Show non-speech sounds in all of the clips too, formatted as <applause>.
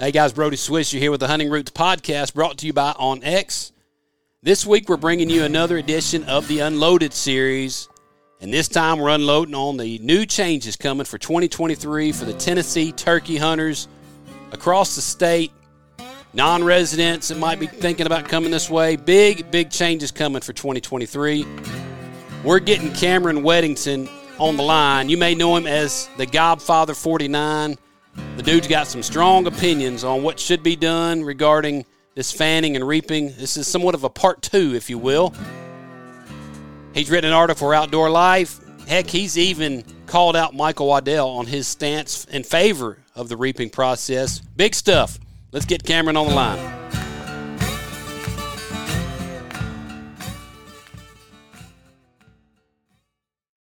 Hey guys, Brodie Swisher here with the Hunting Roots podcast brought to you by OnX. This week we're bringing you another edition of the Unloaded series, and this time we're unloading on the new changes coming for 2023 for the Tennessee turkey hunters across the state, non residents that might be thinking about coming this way. Big, big changes coming for 2023. We're getting Cameron Weddington on the line. You may know him as the Godfather 49. The dude's got some strong opinions on what should be done regarding this fanning and reaping. This is somewhat of a part two, if you will. He's written an article for Outdoor Life. Heck, he's even called out Michael Waddell on his stance in favor of the reaping process. Big stuff. Let's get Cameron on the line.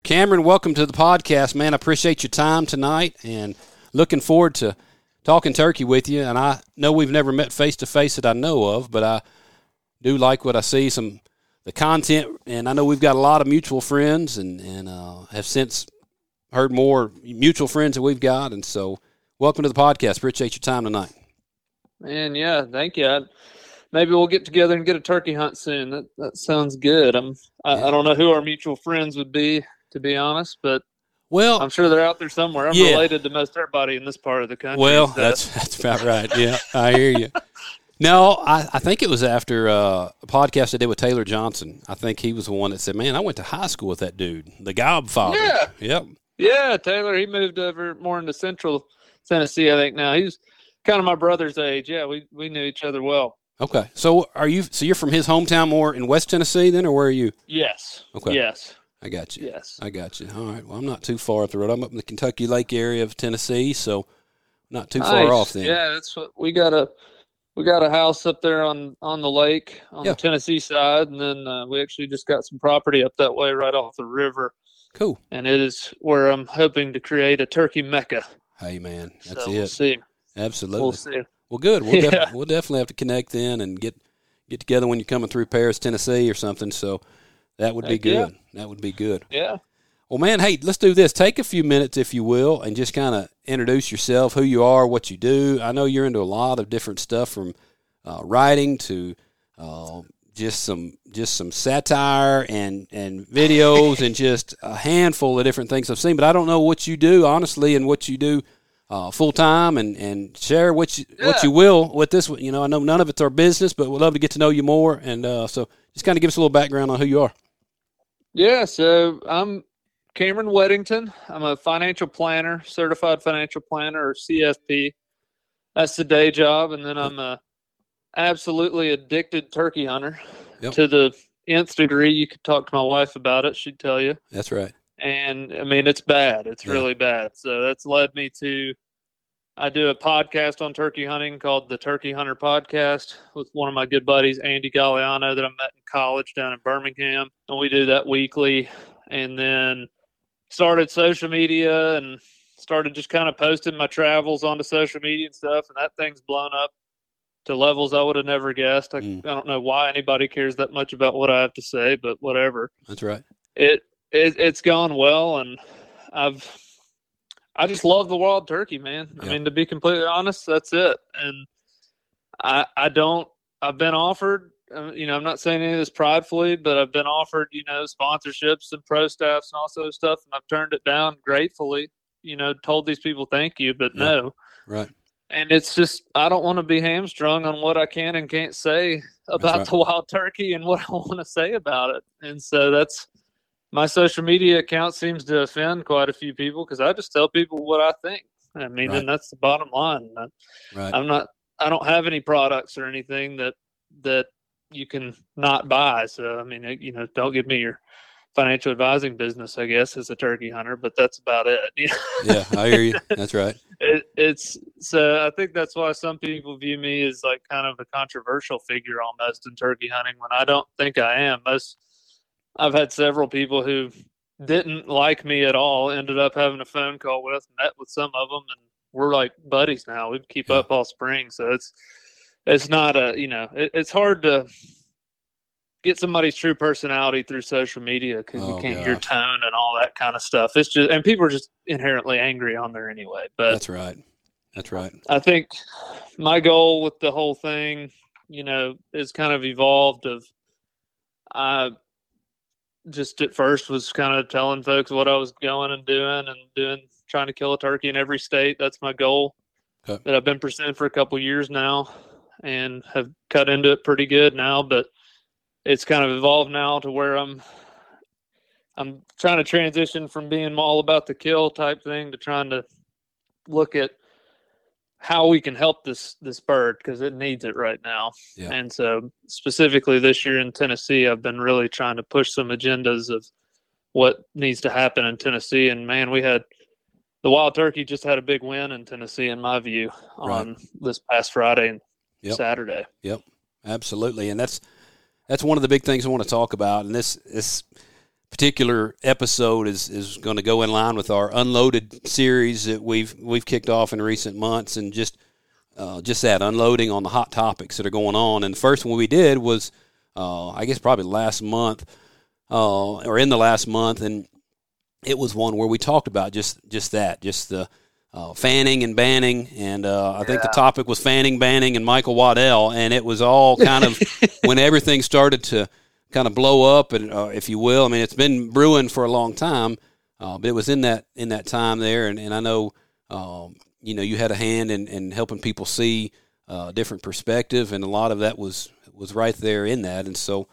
Cameron, welcome to the podcast, man. I appreciate your time tonight and looking forward to talking turkey with you. And I know we've never met face to face that I know of, but I do like what I see some the content, and I know we've got a lot of mutual friends, and and uh, have since heard more mutual friends that we've got. And so, welcome to the podcast. Appreciate your time tonight. Man, yeah, thank you. I, maybe we'll get together and get a turkey hunt soon. That that sounds good. I'm I, Yeah. I don't know who our mutual friends would be, to be honest, but Well, I'm sure they're out there somewhere. I'm Yeah. related to most everybody in this part of the country. Well, so- that's that's about right. Yeah, I hear you. <laughs> No, I, I think it was after uh, a podcast I did with Taylor Johnson. I think he was the one that said, "Man, I went to high school with that dude, the Godfather." Yeah. Yep. yeah. Taylor, he moved over more into Central Tennessee, I think. Now he's kind of my brother's age. Yeah, we we knew each other well. Okay. So are you? So you're from his hometown, more in West Tennessee, then, or where are you? Yes. Okay. Yes. I got you. Yes. I got you. All right. Well, I'm not too far up the road. I'm up in the Kentucky Lake area of Tennessee, so not too far off. Then. Yeah, that's what we got a we got a house up there on on the lake on Yeah. the Tennessee side, and then uh, we actually just got some property up that way right off the river, Cool. and it is where I'm hoping to create a turkey mecca. Hey, man, that's so it. we'll see. Absolutely. We'll see. Well, good. We'll, <laughs> def- Yeah. we'll definitely have to connect then and get get together when you're coming through Paris, Tennessee, or something. So that would be Heck yeah. good. That would be good. Yeah. Well, man, hey, let's do this. Take a few minutes, if you will, and just kind of introduce yourself, who you are, what you do. I know you're into a lot of different stuff, from uh, writing to uh, just some just some satire and and videos and just a handful of different things I've seen. But I don't know what you do honestly, and what you do uh, full time, and and share what you what you will with this. You know, I know none of it's our business, but we'd love to get to know you more. And uh, so, just kind of give us a little background on who you are. Yeah. So I'm Cameron Weddington. I'm a financial planner, certified financial planner, or CFP. That's the day job, and then I'm a absolutely addicted turkey hunter Yep. to the nth degree. You could talk to my wife about it; she'd tell you. That's right. and I mean it's bad. It's Yeah. really bad. So that's led me to I do a podcast on turkey hunting called the Turkey Hunter Podcast with one of my good buddies Andy Galliano that I met in college down in Birmingham, and we do that weekly. And then started social media and started just kind of posting my travels onto social media and stuff, and that thing's blown up to levels I would have never guessed. I, Mm. I don't know why anybody cares that much about what I have to say, but whatever That's right. it, it it's gone well and i've i just love the wild turkey man i mean to be completely honest that's it and i i don't i've been offered uh, you know i'm not saying any of this pridefully but i've been offered you know sponsorships and pro staffs and all sort of stuff and i've turned it down gratefully you know told these people thank you but Yeah. no Right. and it's just i don't want to be hamstrung on what i can and can't say about right. the <laughs> wild turkey and what i want to say about it and so that's my social media account seems to offend quite a few people because i just tell people what i think i mean Right. and that's the bottom line I- Right. i'm not i don't have any products or anything that that you can not buy so i mean you know don't give me your financial advising business i guess as a turkey hunter but that's about it you <laughs> know? yeah, I hear you. That's right. it, it's so I think that's why some people view me as like kind of a controversial figure almost in turkey hunting when I don't think I am. Most I've had several people who didn't like me at all ended up having a phone call with, met with some of them, and we're like buddies now. We keep Yeah. up all spring, so it's it's not a you know it, it's hard to get somebody's true personality through social media because Oh, you can't hear tone and all that kind of stuff. It's just and people are just inherently angry on there anyway. But That's right. That's right. I think my goal with the whole thing, you know, is kind of evolved of I just at first was kind of telling folks what I was going and doing and doing trying to kill a turkey in every state. That's my goal Okay. that I've been pursuing for a couple years now and have cut into it pretty good now, but it's kind of evolved now to where I'm I'm trying to transition from being all about the kill type thing to trying to look at how we can help this this bird because it needs it right now. Yeah. And so specifically this year in Tennessee, I've been really trying to push some agendas of what needs to happen in Tennessee. And man, we had the wild turkey just had a big win in Tennessee, in my view, on this past Friday and Yep. Saturday. Yep, absolutely, and that's that's one of the big things I want to talk about. And this this particular episode is is going to go in line with our unloaded series that we've we've kicked off in recent months, and just uh, just that unloading on the hot topics that are going on. And the first one we did was, uh, I guess, probably last month, uh, or in the last month, and it was one where we talked about just just that, just the uh, fanning and banning, and uh, I think the topic was fanning, banning, and Michael Waddell, and it was all kind of <laughs> when everything started to kind of blow up, and uh, if you will, I mean, it's been brewing for a long time, uh, but it was in that in that time there, and, and I know, um, you know, you had a hand in, in helping people see uh, a different perspective, and a lot of that was was right there in that, and so.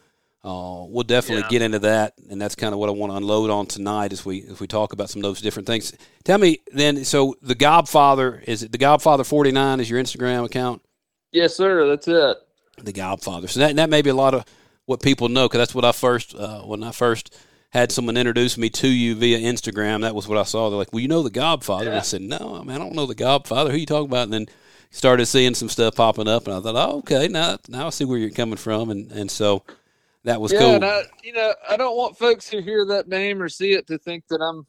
Uh, we'll definitely Yeah. get into that, and that's kind of what I want to unload on tonight as we as we talk about some of those different things. Tell me then. So the Godfather is it the Godfather forty nine is your Instagram account? Yes, sir. That's it. The Godfather. So that that may be a lot of what people know because that's what I first uh, when I first had someone introduce me to you via Instagram. That was what I saw. They're like, "Well, you know the Godfather." And I said, "No, I mean I don't know the Godfather. Who you talking about?" And then started seeing some stuff popping up, and I thought, "Oh, okay, now now I see where you're coming from." And and so that was yeah, cool. and I, you know, I don't want folks who hear that name or see it to think that I'm.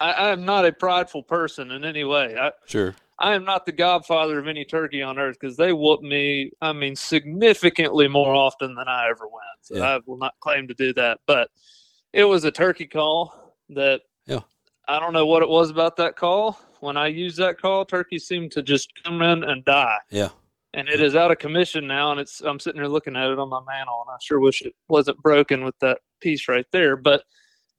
I, I am not a prideful person in any way. I, sure. I am not the godfather of any turkey on earth because they whoop me. I mean, significantly more often than I ever win. So Yeah. I will not claim to do that. But it was a turkey call that. Yeah. I don't know what it was about that call. When I used that call, turkeys seemed to just come in and die Yeah. and it is out of commission now and it's i'm sitting here looking at it on my mantle and i sure wish it wasn't broken with that piece right there but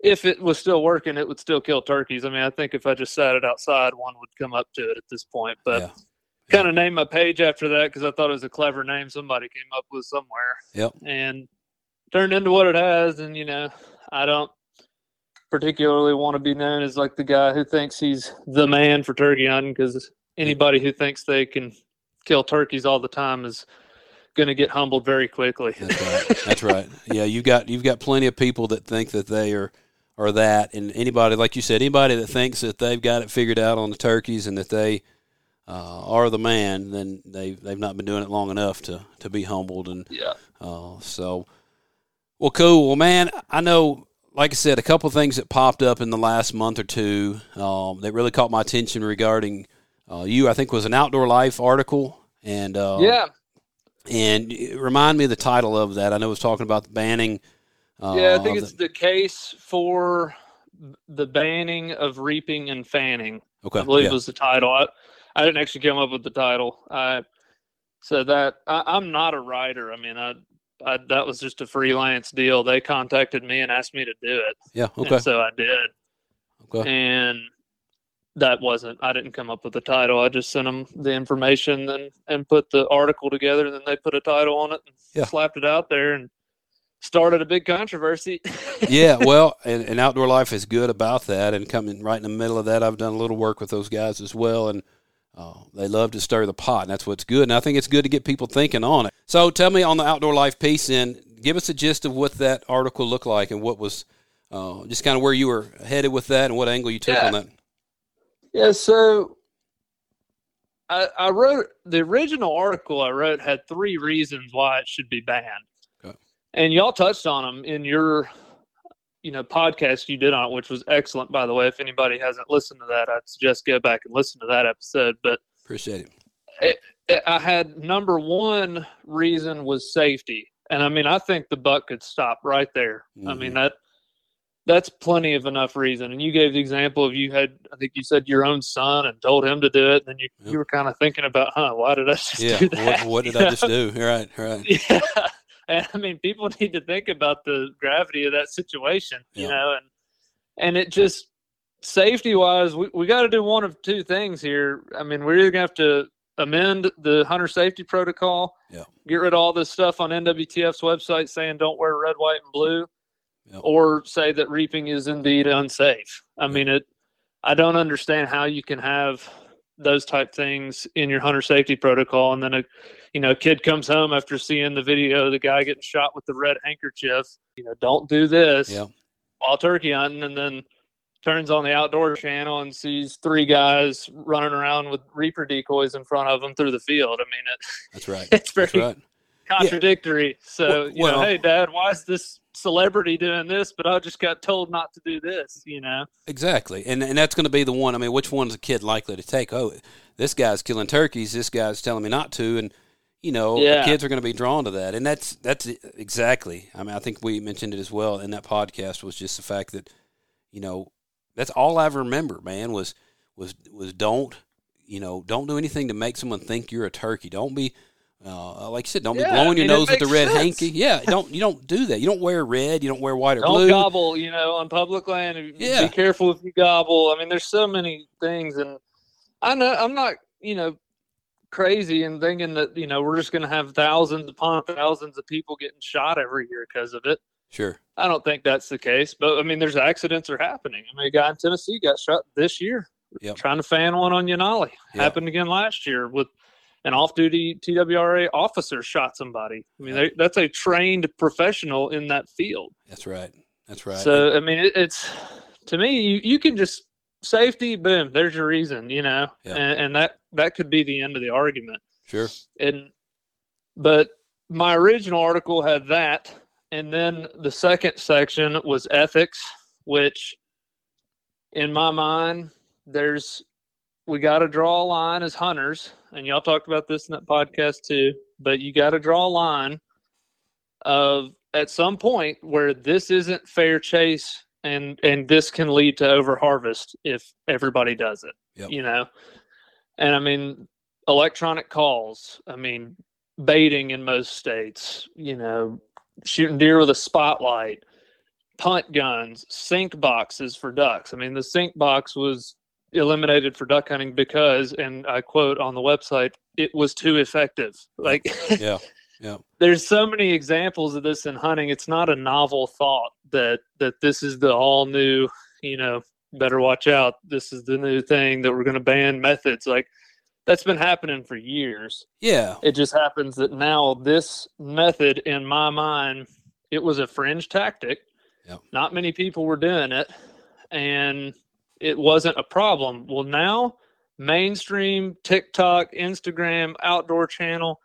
if it was still working it would still kill turkeys i mean i think if i just sat it outside one would come up to it at this point but yeah. kind of named my page after that because i thought it was a clever name somebody came up with somewhere Yep. and turned into what it has and you know i don't particularly want to be known as like the guy who thinks he's the man for turkey hunting because anybody who thinks they can kill turkeys all the time is going to get humbled very quickly That's right. That's right. Yeah, you got you've got plenty of people that think that they are are that, and anybody like you said, anybody that thinks that they've got it figured out on the turkeys and that they uh, are the man, then they they've not been doing it long enough to to be humbled and yeah uh, so. Well, cool. Well, man, I know. Like I said, a couple of things that popped up in the last month or two um, that really caught my attention regarding uh, you. I think was an outdoor life article, and uh, yeah and remind me of the title of that. I know it was talking about the banning. Uh, yeah i think of it's the case for the banning of reaping and fanning okay. I believe yeah. was the title. I, I didn't actually come up with the title. I said that I, I'm not a writer. I mean, I, I that was just a freelance deal. They contacted me and asked me to do it, yeah. Okay. and so I did. Okay. And that wasn't. I didn't come up with the title. I just sent them the information and and put the article together. And then they put a title on it and Yeah. slapped it out there and started a big controversy. <laughs> yeah. Well, and, and outdoor life is good about that. And coming right in the middle of that, I've done a little work with those guys as well, and uh, they love to stir the pot, and that's what's good. And I think it's good to get people thinking on it. So, tell me on the outdoor life piece, then give us a gist of what that article looked like and what was uh, just kind of where you were headed with that and what angle you took Yeah. on that. Yeah, so I, I wrote the original article I wrote had three reasons why it should be banned. And y'all touched on them in your, you know, podcast you did on it, which was excellent, by the way. If anybody hasn't listened to that, I'd suggest go back and listen to that episode. But Appreciate it. I had number one reason was safety, and I mean I think the buck could stop right there. I mean Mhm. that that's plenty of enough reason. And you gave the example of you had, I think you said your own son and told him to do it. And then you, Yep. you were kind of thinking about, huh, why did I just Yeah. do that? What, what did You I know? just do? Right. Right. <laughs> Yeah. And <laughs> I mean, people <laughs> need to think about the gravity of that situation, you Yeah. know, and, and it just, safety wise, we, we got to do one of two things here. I mean, we're either going to have to amend the hunter safety protocol, Yeah. get rid of all this stuff on NWTF's website saying don't wear red, white, and blue, Yeah. or say that reaping is indeed unsafe. I mean, it. I don't understand how you can have those type things in your hunter safety protocol, and then a, you know, a kid comes home after seeing the video of the guy getting shot with the red handkerchief. You know, don't do this Yeah. while turkey hunting, and then turns on the outdoor channel and sees three guys running around with reaper decoys in front of them through the field. I mean, it, That's right. <laughs> it's very right. contradictory. So, Well- you well- know, hey, Dad, why is this celebrity doing this? But I just got told not to do this. You know, Exactly, and and that's going to be the one. I mean, which one's a kid likely to take? Oh, this guy's killing turkeys. This guy's telling me not to, and you know, Yeah. kids are going to be drawn to that, and that's that's exactly. I mean, I think we mentioned it as well in that podcast. Was just the fact that you know that's all I remember, man. Was was was don't you know don't do anything to make someone think you're a turkey. Don't be. Uh, like you said, don't Yeah, be blowing I your mean, nose with the red sense. hanky. Yeah, <laughs> don't you don't do that. You don't wear red. You don't wear white or don't blue. gobble. You know, on public land. Yeah. Be careful if you gobble. I mean, there's so many things, and I know I'm not, you know, crazy and thinking that you know we're just going to have thousands upon thousands of people getting shot every year because of it. Sure. I don't think that's the case, but I mean, there's accidents are happening. I mean, a guy in Tennessee got shot this year Yep. trying to fan one on Yanali. Yep. Happened again last year with an off-duty TWRA officer shot somebody. I mean, they, that's a trained professional in that field. That's right. That's right. So I mean, it, it's to me, you, you can just safety, boom, there's your reason, you know, Yeah. and, and that that could be the end of the argument. sure. And but my original article had that, and then the second section was ethics, which in my mind, there's we got to draw a line as hunters, and y'all talked about this in that podcast too. But you got to draw a line of at some point where this isn't fair chase, and and this can lead to over harvest if everybody does it. Yep. You know, and I mean electronic calls. I mean baiting in most states. You know, shooting deer with a spotlight, punt guns, sink boxes for ducks. I mean, the sink box was eliminated for duck hunting because, and I quote on the website, it was too effective. Like, Yeah. Yeah. <laughs> there's so many examples of this in hunting. It's not a novel thought that that this is the all new. You know, better watch out. This is the new thing that we're going to ban methods. Like, that's been happening for years. Yeah. It just happens that now this method, in my mind, it was a fringe tactic. Yep. Not many people were doing it, and it wasn't a problem. Well, now mainstream TikTok, Instagram, outdoor channel,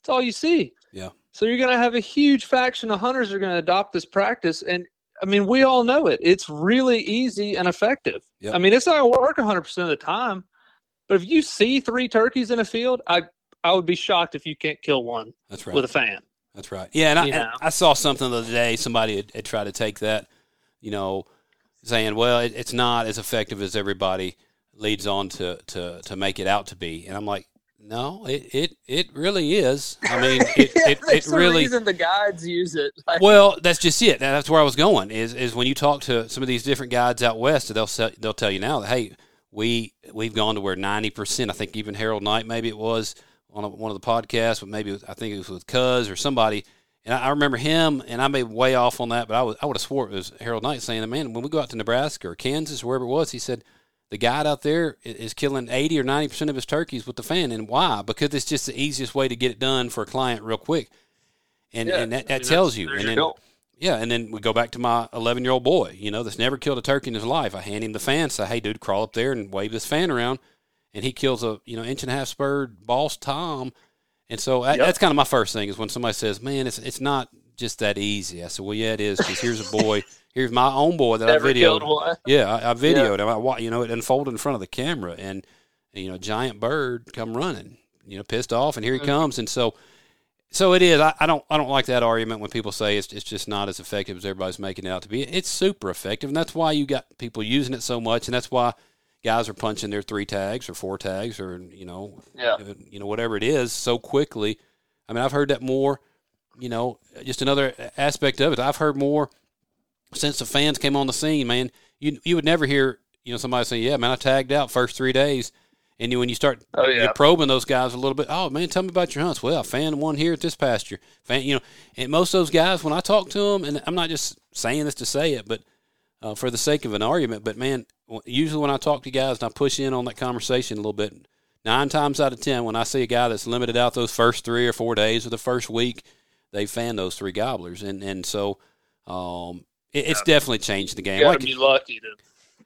it's all you see. Yeah. So you're going to have a huge faction of hunters are going to adopt this practice, and I mean, we all know it. It's really easy and effective. Yep. I mean, it's not going to work 100% of the time, but if you see three turkeys in a field, I I would be shocked if you can't kill one That's right. with a fan. That's right. Yeah, and I, and. I saw something the other day. Somebody had, had tried to take that, you know, saying, "Well, it, it's not as effective as everybody leads on to, to to make it out to be." And I'm like, "No, it it, it really is. I mean, <laughs> it it, it really." reason the guides use it. Like, Well, that's just it. That's where I was going. Is is when you talk to some of these different guides out west, they'll they'll tell you now that hey, we we've gone to where ninety percent. I think even Harold Knight maybe it was on a, one of the podcasts, but maybe was, I think it was with Cuz or somebody. And I, I remember him, and I may be way off on that, but I was I would have swore it was Harold Knight saying, "Man, when we go out to Nebraska or Kansas or wherever it was, he said." The guide out there is killing eighty or ninety percent of his turkeys with the fan, and why? Because it's just the easiest way to get it done for a client real quick, and yeah, and that, I that mean, tells you. And then yeah, and then we go back to my 11 year old boy, you know, that's never killed a turkey in his life. I hand him the fan, say, hey, dude, crawl up there and wave this fan around. And he kills a, you know, inch and a half spurred boss Tom. And so Yep. that's kind of my first thing is when somebody says, man, it's, it's not just that easy. I said, well, yeah, it is. Because here's a boy, <laughs> here's my own boy that Never I videoed. Yeah, I, I videoed him. I, you know, it unfolded in front of the camera, and you know, giant bird come running, you know, pissed off, and here he Mhm. comes. And so, So it is. I, I don't. I don't like that argument when people say it's it's just not as effective as everybody's making it out to be. It's super effective, and that's why you got people using it so much, and that's why guys are punching their three tags or four tags or you know, Yeah. you know whatever it is so quickly. I mean, I've heard that more. You know, just another aspect of it. I've heard more since the fans came on the scene. Man, you you would never hear you know somebody say, "Yeah, man, I tagged out first three days." And you, when you start Oh yeah. you're probing those guys a little bit. Oh man, tell me about your hunts. Well, I found one here at this pasture. Fan, you know, and most of those guys, when I talk to them, and I'm not just saying this to say it, but uh, for the sake of an argument. But man, usually when I talk to guys and I push in on that conversation a little bit, nine times out of ten, when I see a guy that's limited out those first three or four days or the first week, they fan those three gobblers, and and so um, it, it's definitely changed the game. You got Like, be lucky to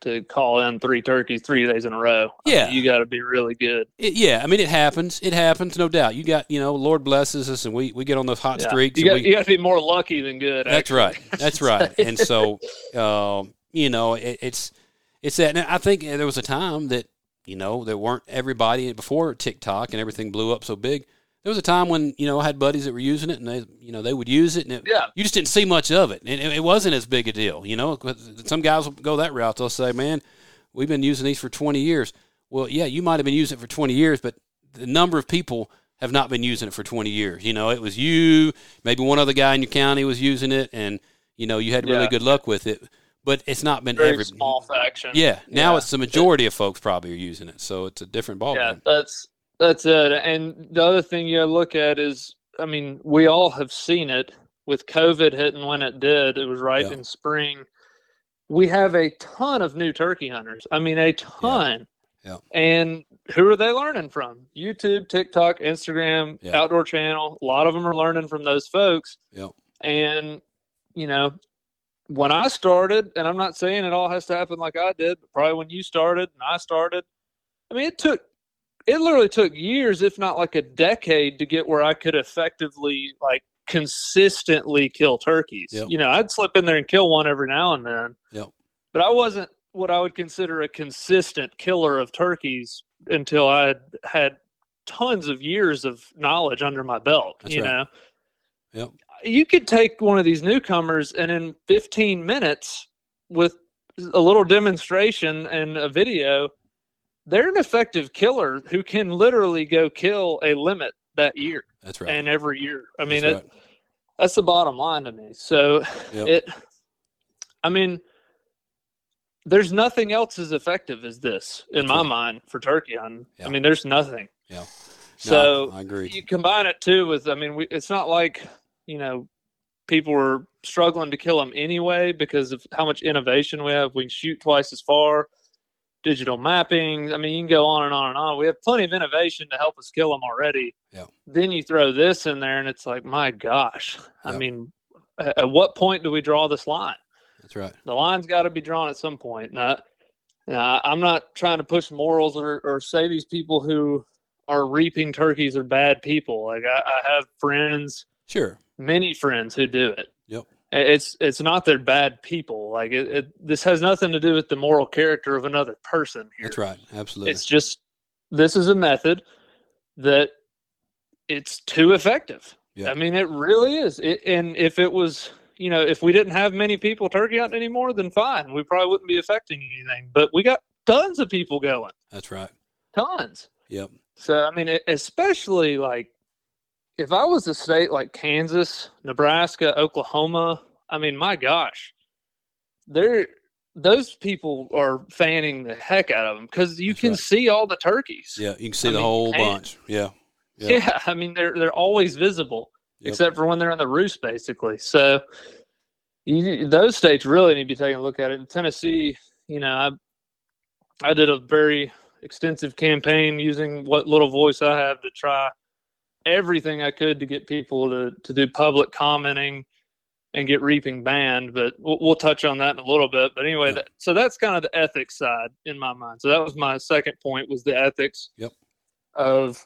to call in three turkeys three days in a row. I Yeah. mean, you got to be really good. It, yeah, I mean it happens. It happens, no doubt. You got, you know, Lord blesses us, and we, we get on those hot Yeah. streaks. You got we, you got to be more lucky than good. that's actually. right. That's right. <laughs> And so, um, you know, it, it's it's that. And I think there was a time that you know there weren't everybody before TikTok and everything blew up so big. There was a time when you know I had buddies that were using it, and they you know they would use it, and it, Yeah. you just didn't see much of it, and it, it wasn't as big a deal. You know, some guys will go that route. They'll say, "Man, we've been using these for 20 years." Well, yeah, you might have been using it for 20 years, but the number of people have not been using it for 20 years. You know, it was you, maybe one other guy in your county was using it, and you know you had really Yeah. good luck with it. But it's not been Very every small faction. Yeah, now Yeah. it's the majority of folks probably are using it, so it's a different Yeah, ballgame. that's that's it. And the other thing you look at is, I mean, we all have seen it with COVID hitting when it did. It was right Yeah. in spring. We have a ton of new turkey hunters. I mean, a ton. Yeah. And who are they learning from? YouTube, TikTok, Instagram, Yeah. Outdoor Channel. A lot of them are learning from those folks. Yep. And you know, when I started, and I'm not saying it all has to happen like I did, but probably when you started and I started, I mean, it took, it literally took years, if not like a decade, to get where I could effectively, like, consistently kill turkeys. Yep. You know, I'd slip in there and kill one every now and then. Yep. But I wasn't what I would consider a consistent killer of turkeys until I had tons of years of knowledge under my belt. That's you right. know, Yep. you could take one of these newcomers and in 15 minutes with a little demonstration and a video they're an effective killer who can literally go kill a limit that year That's right. and every year i mean That's it, that's the bottom line to me so Yep. it i mean there's nothing else as effective as this in That's my right. mind for turkey hunting Yeah. i mean there's nothing Yeah. so I agree. you combine it too with i mean we, it's not like you know people were struggling to kill them anyway because of how much innovation we have we can shoot twice as far digital mapping i mean you can go on and on and on we have plenty of innovation to help us kill them already Yeah. then you throw this in there and it's like my gosh Yeah. i mean at at what point do we draw this line That's right. the line's got to be drawn at some point. Not, now, I'm not trying to push morals or, or say these people who are reaping turkeys are bad people. Like I, I have friends, Sure. many friends who do it. It's it's not they're bad people. Like it, it this has nothing to do with the moral character of another person here. That's right. Absolutely. It's just this is a method that it's too effective. Yeah. I mean, it really is. It, and if it was, you know, if we didn't have many people turkey hunting anymore, then fine, we probably wouldn't be affecting anything. But we got tons of people going, That's right. tons. Yep. So I mean, especially like if I was a state like Kansas, Nebraska, Oklahoma, I mean, my gosh, they're those people are fanning the heck out of them because you That's can right. see all the turkeys. Yeah. You can see I the mean, whole bunch. Yeah. Yeah. Yeah, I mean they're they're always visible Yep. except for when they're in the roost, basically. So you, those states really need to be taking a look at it. In Tennessee, you know, I I did a very extensive campaign using what little voice I have to try everything I could to get people to to do public commenting and get reaping banned. But we'll, we'll touch on that in a little bit. But anyway, Yeah. that, so that's kind of the ethics side in my mind. So that was my second point was the ethics. Yep. Of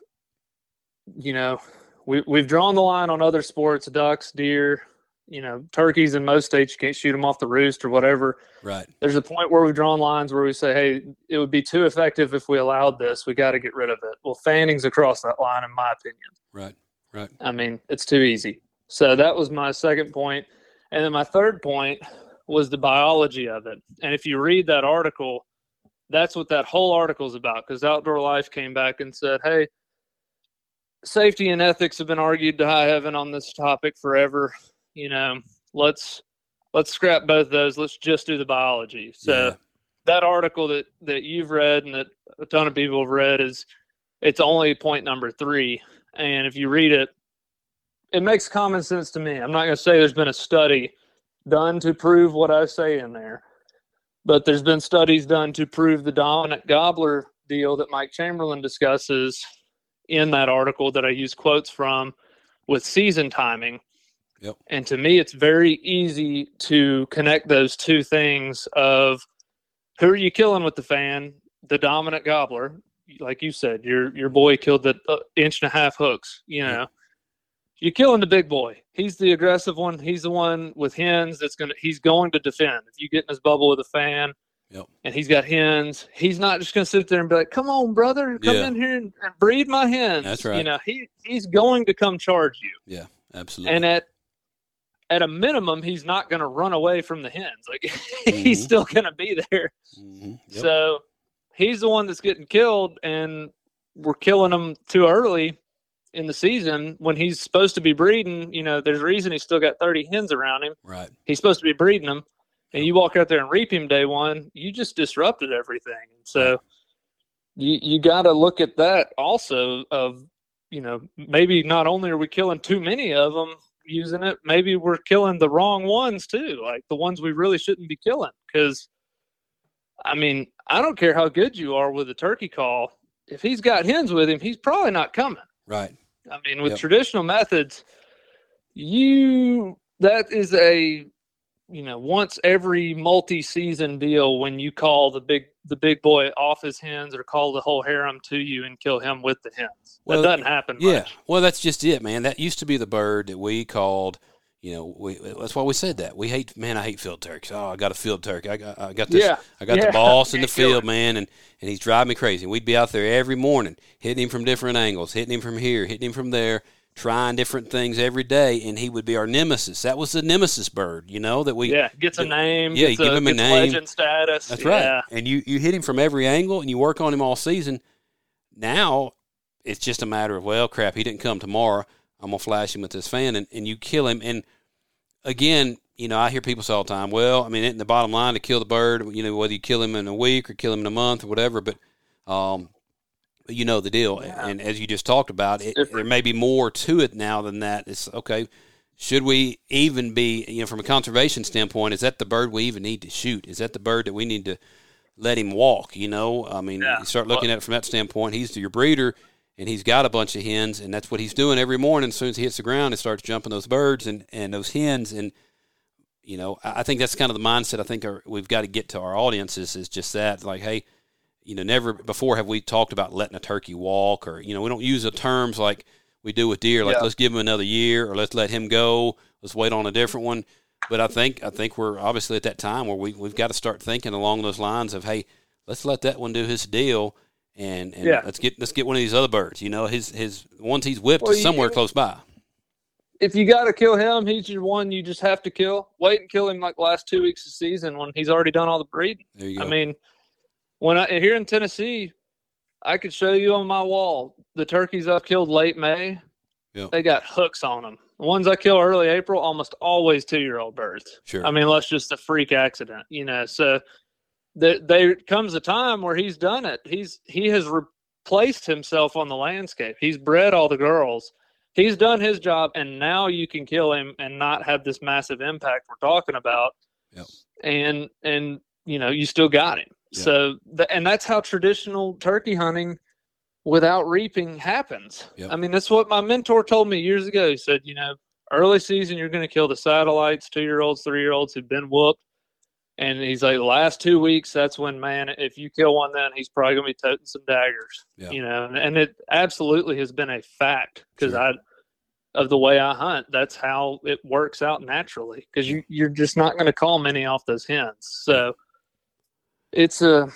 you know, we we've drawn the line on other sports, ducks, deer, you know, turkeys in most states you can't shoot them off the roost or whatever. Right. There's a point where we've drawn lines where we say, hey, it would be too effective if we allowed this. We got to get rid of it. Well, fanning's across that line, in my opinion. Right. Right. I mean, it's too easy. So that was my second. And then my third point was the biology of it. And if you read that article, that's what that whole article is about because Outdoor Life came back and said, hey, safety and ethics have been argued to high heaven on this topic forever. You know, let's let's scrap both those. Let's just do the biology. So Yeah. that article that that you've read and that a ton of people have read is it's only point number three. And if you read it, it makes common sense to me. I'm not going to say there's been a study done to prove what I say in there, but there's been studies done to prove the dominant gobbler deal that Mike Chamberlain discusses in that article that I use quotes from with season timing. Yep. And to me, it's very easy to connect those two things of who are you killing with the fan? The dominant gobbler, like you said, your your boy killed the uh, inch and a half hooks. You know, you're killing the big boy. He's the aggressive one. He's the one with hens that's gonna. He's going to defend. If you get in his bubble with a fan, Yep. and he's got hens, he's not just gonna sit there and be like, "Come on, brother, come Yeah. in here and, and breed my hens." That's right. You know, he he's going to come charge you, Yeah. Absolutely. and at at a minimum, he's not going to run away from the hens. Like Mhm. <laughs> he's still going to be there. Mhm. Yep. So he's the one that's getting killed, and we're killing him too early in the season when he's supposed to be breeding. You know, there's a reason he's still got 30 hens around him. right. He's supposed to be breeding them, and you walk out there and reap him day one, you just disrupted everything. So you you got to look at that also. Of you know, maybe not only are we killing too many of them using it, maybe we're killing the wrong ones too, like the ones we really shouldn't be killing. Because, I mean, I don't care how good you are with a turkey call. If he's got hens with him, he's probably not coming. Right. I mean, with Yep. traditional methods, you that is a you know once every multi-season deal when you call the big the big boy off his hens or call the whole harem to you and kill him with the hens. Well, that doesn't happen. Yeah. much. Well, that's just it, man. That used to be the bird that we called. You know, we, that's why we said that. We hate, man. I hate field turkeys. Oh, I got a field turkey. I got, I got this. Yeah. I got Yeah. the boss <laughs> in the field, man, and and he's driving me crazy. We'd be out there every morning, hitting him from different angles, hitting him from here, hitting him from there, trying different things every day, and he would be our nemesis. That was the nemesis bird, you know, that we. yeah, gets a name. Yeah, you give a, him a name. Legend status. That's yeah. right. And you, you hit him from every angle and you work on him all season. Now it's just a matter of, well, crap, he didn't come tomorrow. I'm going to flash him with this fan and, and you kill him. And again, you know, I hear people say all the time, well, I mean, isn't the bottom line to kill the bird, you know, whether you kill him in a week or kill him in a month or whatever, but, um, but you know the deal. And as you just talked about, it, there may be more to it now than that. It's okay. Should we even be, you know, from a conservation standpoint, is that the bird we even need to shoot? Is that the bird that we need to let him walk? You know, I mean, Yeah. you start looking at it from that standpoint. He's your breeder, and he's got a bunch of hens, and that's what he's doing every morning. As soon as he hits the ground, he starts jumping those birds and, and those hens. And, you know, I I think that's kind of the mindset I think our, we've got to get to our audiences is just that, like, hey, you know, never before have we talked about letting a turkey walk, or you know, we don't use the terms like we do with deer, like Yeah. let's give him another year, or let's let him go, let's wait on a different one. But I think I think we're obviously at that time where we we've got to start thinking along those lines of, hey, let's let that one do his deal, and, and Yeah. let's get let's get one of these other birds. You know, his his ones he's whipped Well, is you- somewhere close by. if you got to kill him, he's your one you just have to kill. Wait and kill him like last two weeks of season when he's already done all the breeding. You. I mean, when I here in Tennessee, I could show you on my wall the turkeys I've killed late May. Yep. They got hooks on them. The ones I kill early April, almost always two year old birds. sure. I mean, unless just a freak accident, you know. So there, there comes a time where he's done it. He's he has replaced himself on the landscape. He's bred all the girls. He's done his job, and now you can kill him and not have this massive impact we're talking about. Yep. And and you know you still got him. Yeah. So the, and that's how traditional turkey hunting without reaping happens. Yep. I mean, that's what my mentor told me years ago. He said, you know, early season you're going to kill the satellites, two year olds, three year olds who've been whooped. And he's like, the last two weeks, that's when, man, if you kill one, then he's probably going to be toting some daggers, Yeah. you know. And, and it absolutely has been a fact because Sure. I, of the way I hunt, that's how it works out naturally because you you're just not going to call many off those hens. So it's a,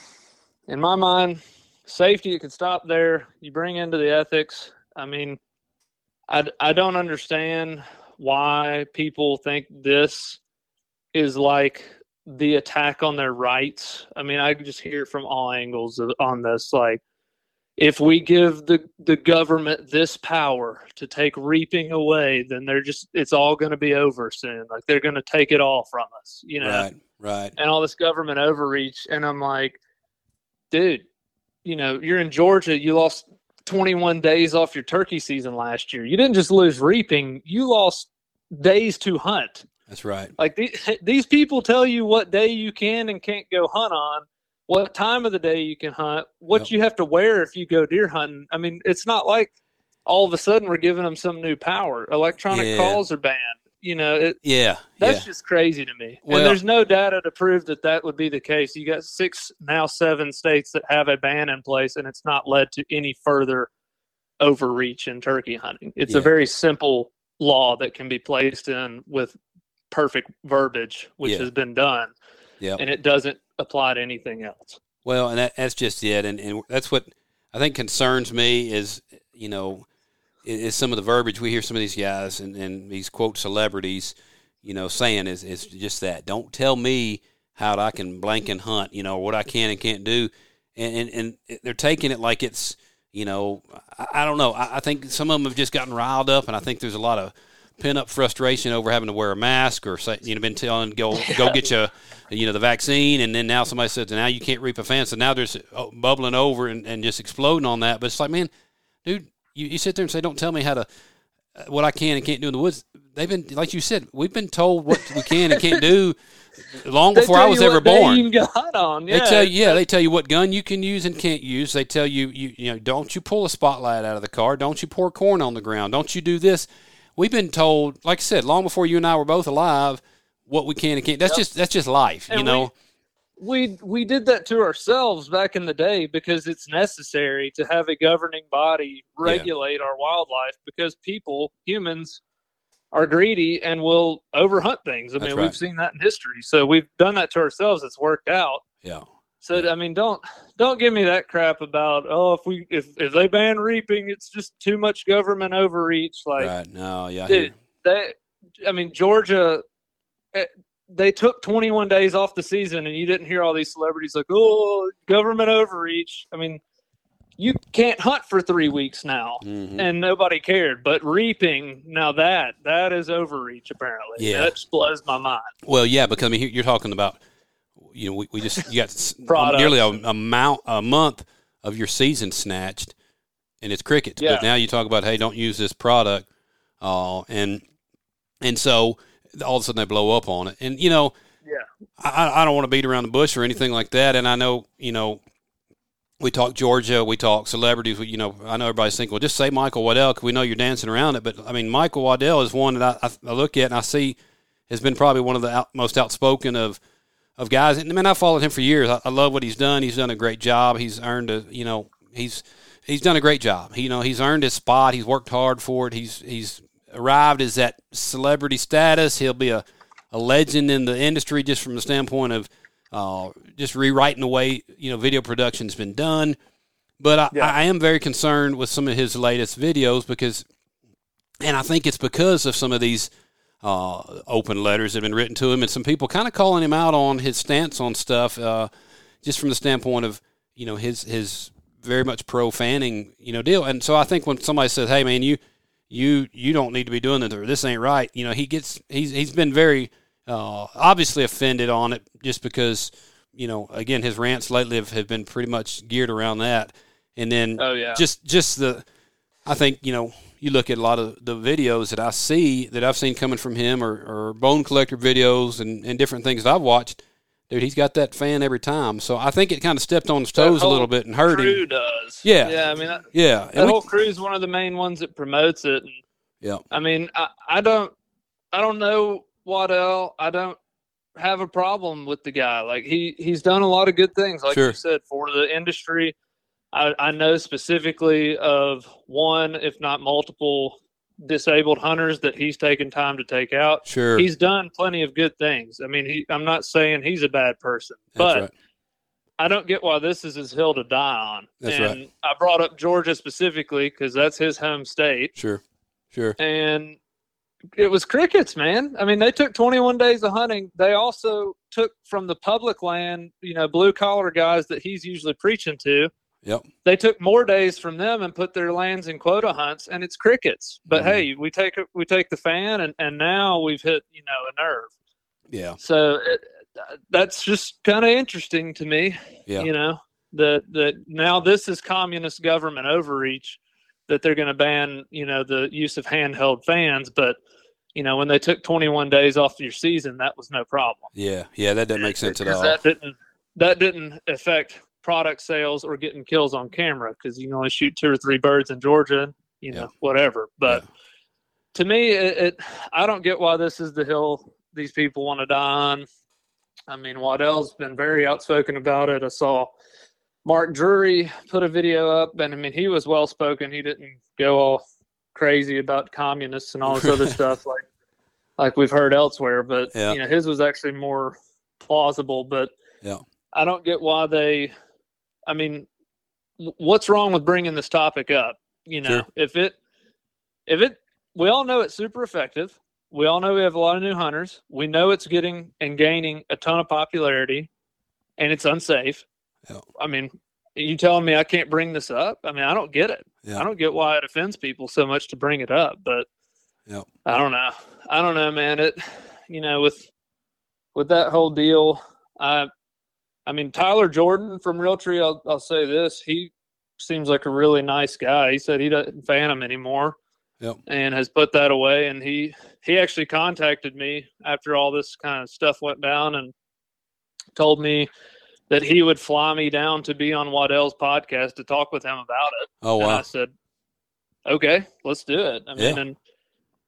in my mind, safety. It could stop there. You bring into the ethics. I mean, I, I don't understand why people think this is like the attack on their rights. I mean, I just hear it from all angles on this. Like, if we give the the government this power to take reaping away, then they're just it's all going to be over soon. Like they're going to take it all from us, you know. Right, right. And all this government overreach, and I'm like, dude, you know, you're in Georgia. You lost 21 days off your turkey season last year. You didn't just lose reaping; you lost days to hunt. That's right. Like the, <laughs> these people tell you what day you can and can't go hunt on what time of the day you can hunt, what Yep. you have to wear if you go deer hunting. I mean, it's not like all of a sudden we're giving them some new power. Electronic Yeah. calls are banned. You know, it, Yeah, that's yeah. just crazy to me. Well- and there's no data to prove that that would be the case. You got six, now seven states that have a ban in place, and it's not led to any further overreach in turkey hunting. It's Yeah. a very simple law that can be placed in with perfect verbiage, which Yeah. has been done Yep. and it doesn't apply to anything else. Well, and that, that's just it, and, and that's what I think concerns me is you know is, some of the verbiage we hear some of these guys and, and these quote celebrities, you know, saying is is just that. Don't tell me how I can blank and hunt, you know, what I can and can't do, and and, and they're taking it like it's you know I, I don't know. I, I think some of them have just gotten riled up, and I think there's a lot of pent up frustration over having to wear a mask or say, you know been telling go go get you you know the vaccine and then now somebody says now you can't reap a fence and now there's uh, bubbling over and, and just exploding on that but it's like man dude you, you sit there and say don't tell me how to uh, what I can and can't do in the woods they've been like you said we've been told what we can and can't do long <laughs> before I was ever born You can go hunt on. they tell you, yeah, they tell you what gun you can use and can't use. They tell you, you, you know, don't you pull a spotlight out of the car? Don't you pour corn on the ground? Don't you do this? We've been told, like I said, long before you and I were both alive, what we can and can't. That's just that's just life, you know. we we did that to ourselves back in the day because it's necessary to have a governing body regulate our wildlife because people humans are greedy and will overhunt things. I That's mean right. we've seen that in history. So we've done that to ourselves. It's worked out. Yeah, so i mean don't don't give me that crap about oh if we if, if they ban reaping it's just too much government overreach like right. No, yeah, dude, they i mean georgia eh, they took 21 days off the season and you didn't hear all these celebrities like oh government overreach i mean you can't hunt for three weeks now Mhm. and nobody cared but reaping now that that is overreach apparently Yeah. that just blows my mind Well, yeah, because I mean, you're talking about, you know, we, we just you got <laughs> nearly a, a mount a month of your season snatched, and it's crickets. Yeah. But now you talk about, hey, don't use this product, uh, and and so all of a sudden they blow up on it, and you know, yeah I, I don't want to beat around the bush or anything like that. And I know, you know, we talk Georgia, we talk celebrities. We, you know, I know everybody's thinking, well, just say Michael Waddell because we know you're dancing around it. But I mean, Michael Waddell is one that I, I, look at and I see has been probably one of the out, most outspoken of of guys. And I mean, I followed him for years. I, I love what he's done. He's done a great job. He's earned a, you know, he's he's done a great job. He, you know, he's earned his spot. He's worked hard for it. He's he's arrived as that celebrity status. He'll be a a legend in the industry just from the standpoint of uh, just rewriting the way you know video production's been done. But I, Yeah. I am very concerned with some of his latest videos because, and I think it's because of some of these uh, open letters have been written to him, and some people kind of calling him out on his stance on stuff, uh, just from the standpoint of you know his his very much pro fanning you know deal. And so I think when somebody says, "Hey man, you you you don't need to be doing this or this ain't right," you know he gets he's he's been very uh, obviously offended on it just because you know again his rants lately have, have been pretty much geared around that, and then oh yeah just just the I think you know you look at a lot of the videos that I see that I've seen coming from him or, or bone collector videos and, and different things that I've watched. Dude, he's got that fan every time. So I think it kind of stepped on his toes a little bit and hurt crew him. does Yeah. yeah i mean Yeah, we, whole crew is one of the main ones that promotes it and yeah, I mean, I, I don't, I don't know what else. I don't have a problem with the guy. Like he, he's done a lot of good things, like Sure. you said, for the industry. I, I know specifically of one, if not multiple, disabled hunters that he's taken time to take out. sure. He's done plenty of good things. I mean, he, I'm not saying he's a bad person, That's but right. I don't get why this is his hill to die on. That's and right. I brought up Georgia specifically because that's his home state Sure, Sure. and it was crickets, man. I mean, they took 21 days of hunting. They also took from the public land, you know, blue collar guys that he's usually preaching to. Yep. They took more days from them and put their lands in quota hunts, and it's crickets. But Mhm. hey, we take we take the fan, and and now we've hit you know a nerve. Yeah. So it, that's just kind of interesting to me. Yeah. You know that that now this is communist government overreach that they're going to ban you know the use of handheld fans, but you know when they took 21 days off your season, that was no problem. Yeah. Yeah. That doesn't make sense at all. That didn't that didn't affect product sales or getting kills on camera because you can only shoot two or three birds in Georgia, you know, Yeah. whatever. But Yeah. to me, it, it I don't get why this is the hill these people want to die on. I mean, Waddell's been very outspoken about it. I saw Mark Drury put a video up, and I mean, he was well spoken. He didn't go all crazy about communists and all this other <laughs> stuff like like we've heard elsewhere. But Yeah. you know, his was actually more plausible. But Yeah. I don't get why they. I mean, what's wrong with bringing this topic up? You know, Sure. if it, if it, we all know it's super effective. We all know we have a lot of new hunters. We know it's getting and gaining a ton of popularity, and it's unsafe. Yeah. I mean, you telling me I can't bring this up? I mean, I don't get it. Yeah. I don't get why it offends people so much to bring it up, but Yeah. I don't know. I don't know, man. It, you know, with with that whole deal, I, I mean, Tyler Jordan from Realtree. I'll, I'll say this: he seems like a really nice guy. He said he doesn't fan him anymore, Yep. and has put that away. And he he actually contacted me after all this kind of stuff went down and told me that he would fly me down to be on Waddell's podcast to talk with him about it. Oh And I said, okay, let's do it. I mean, Yeah. and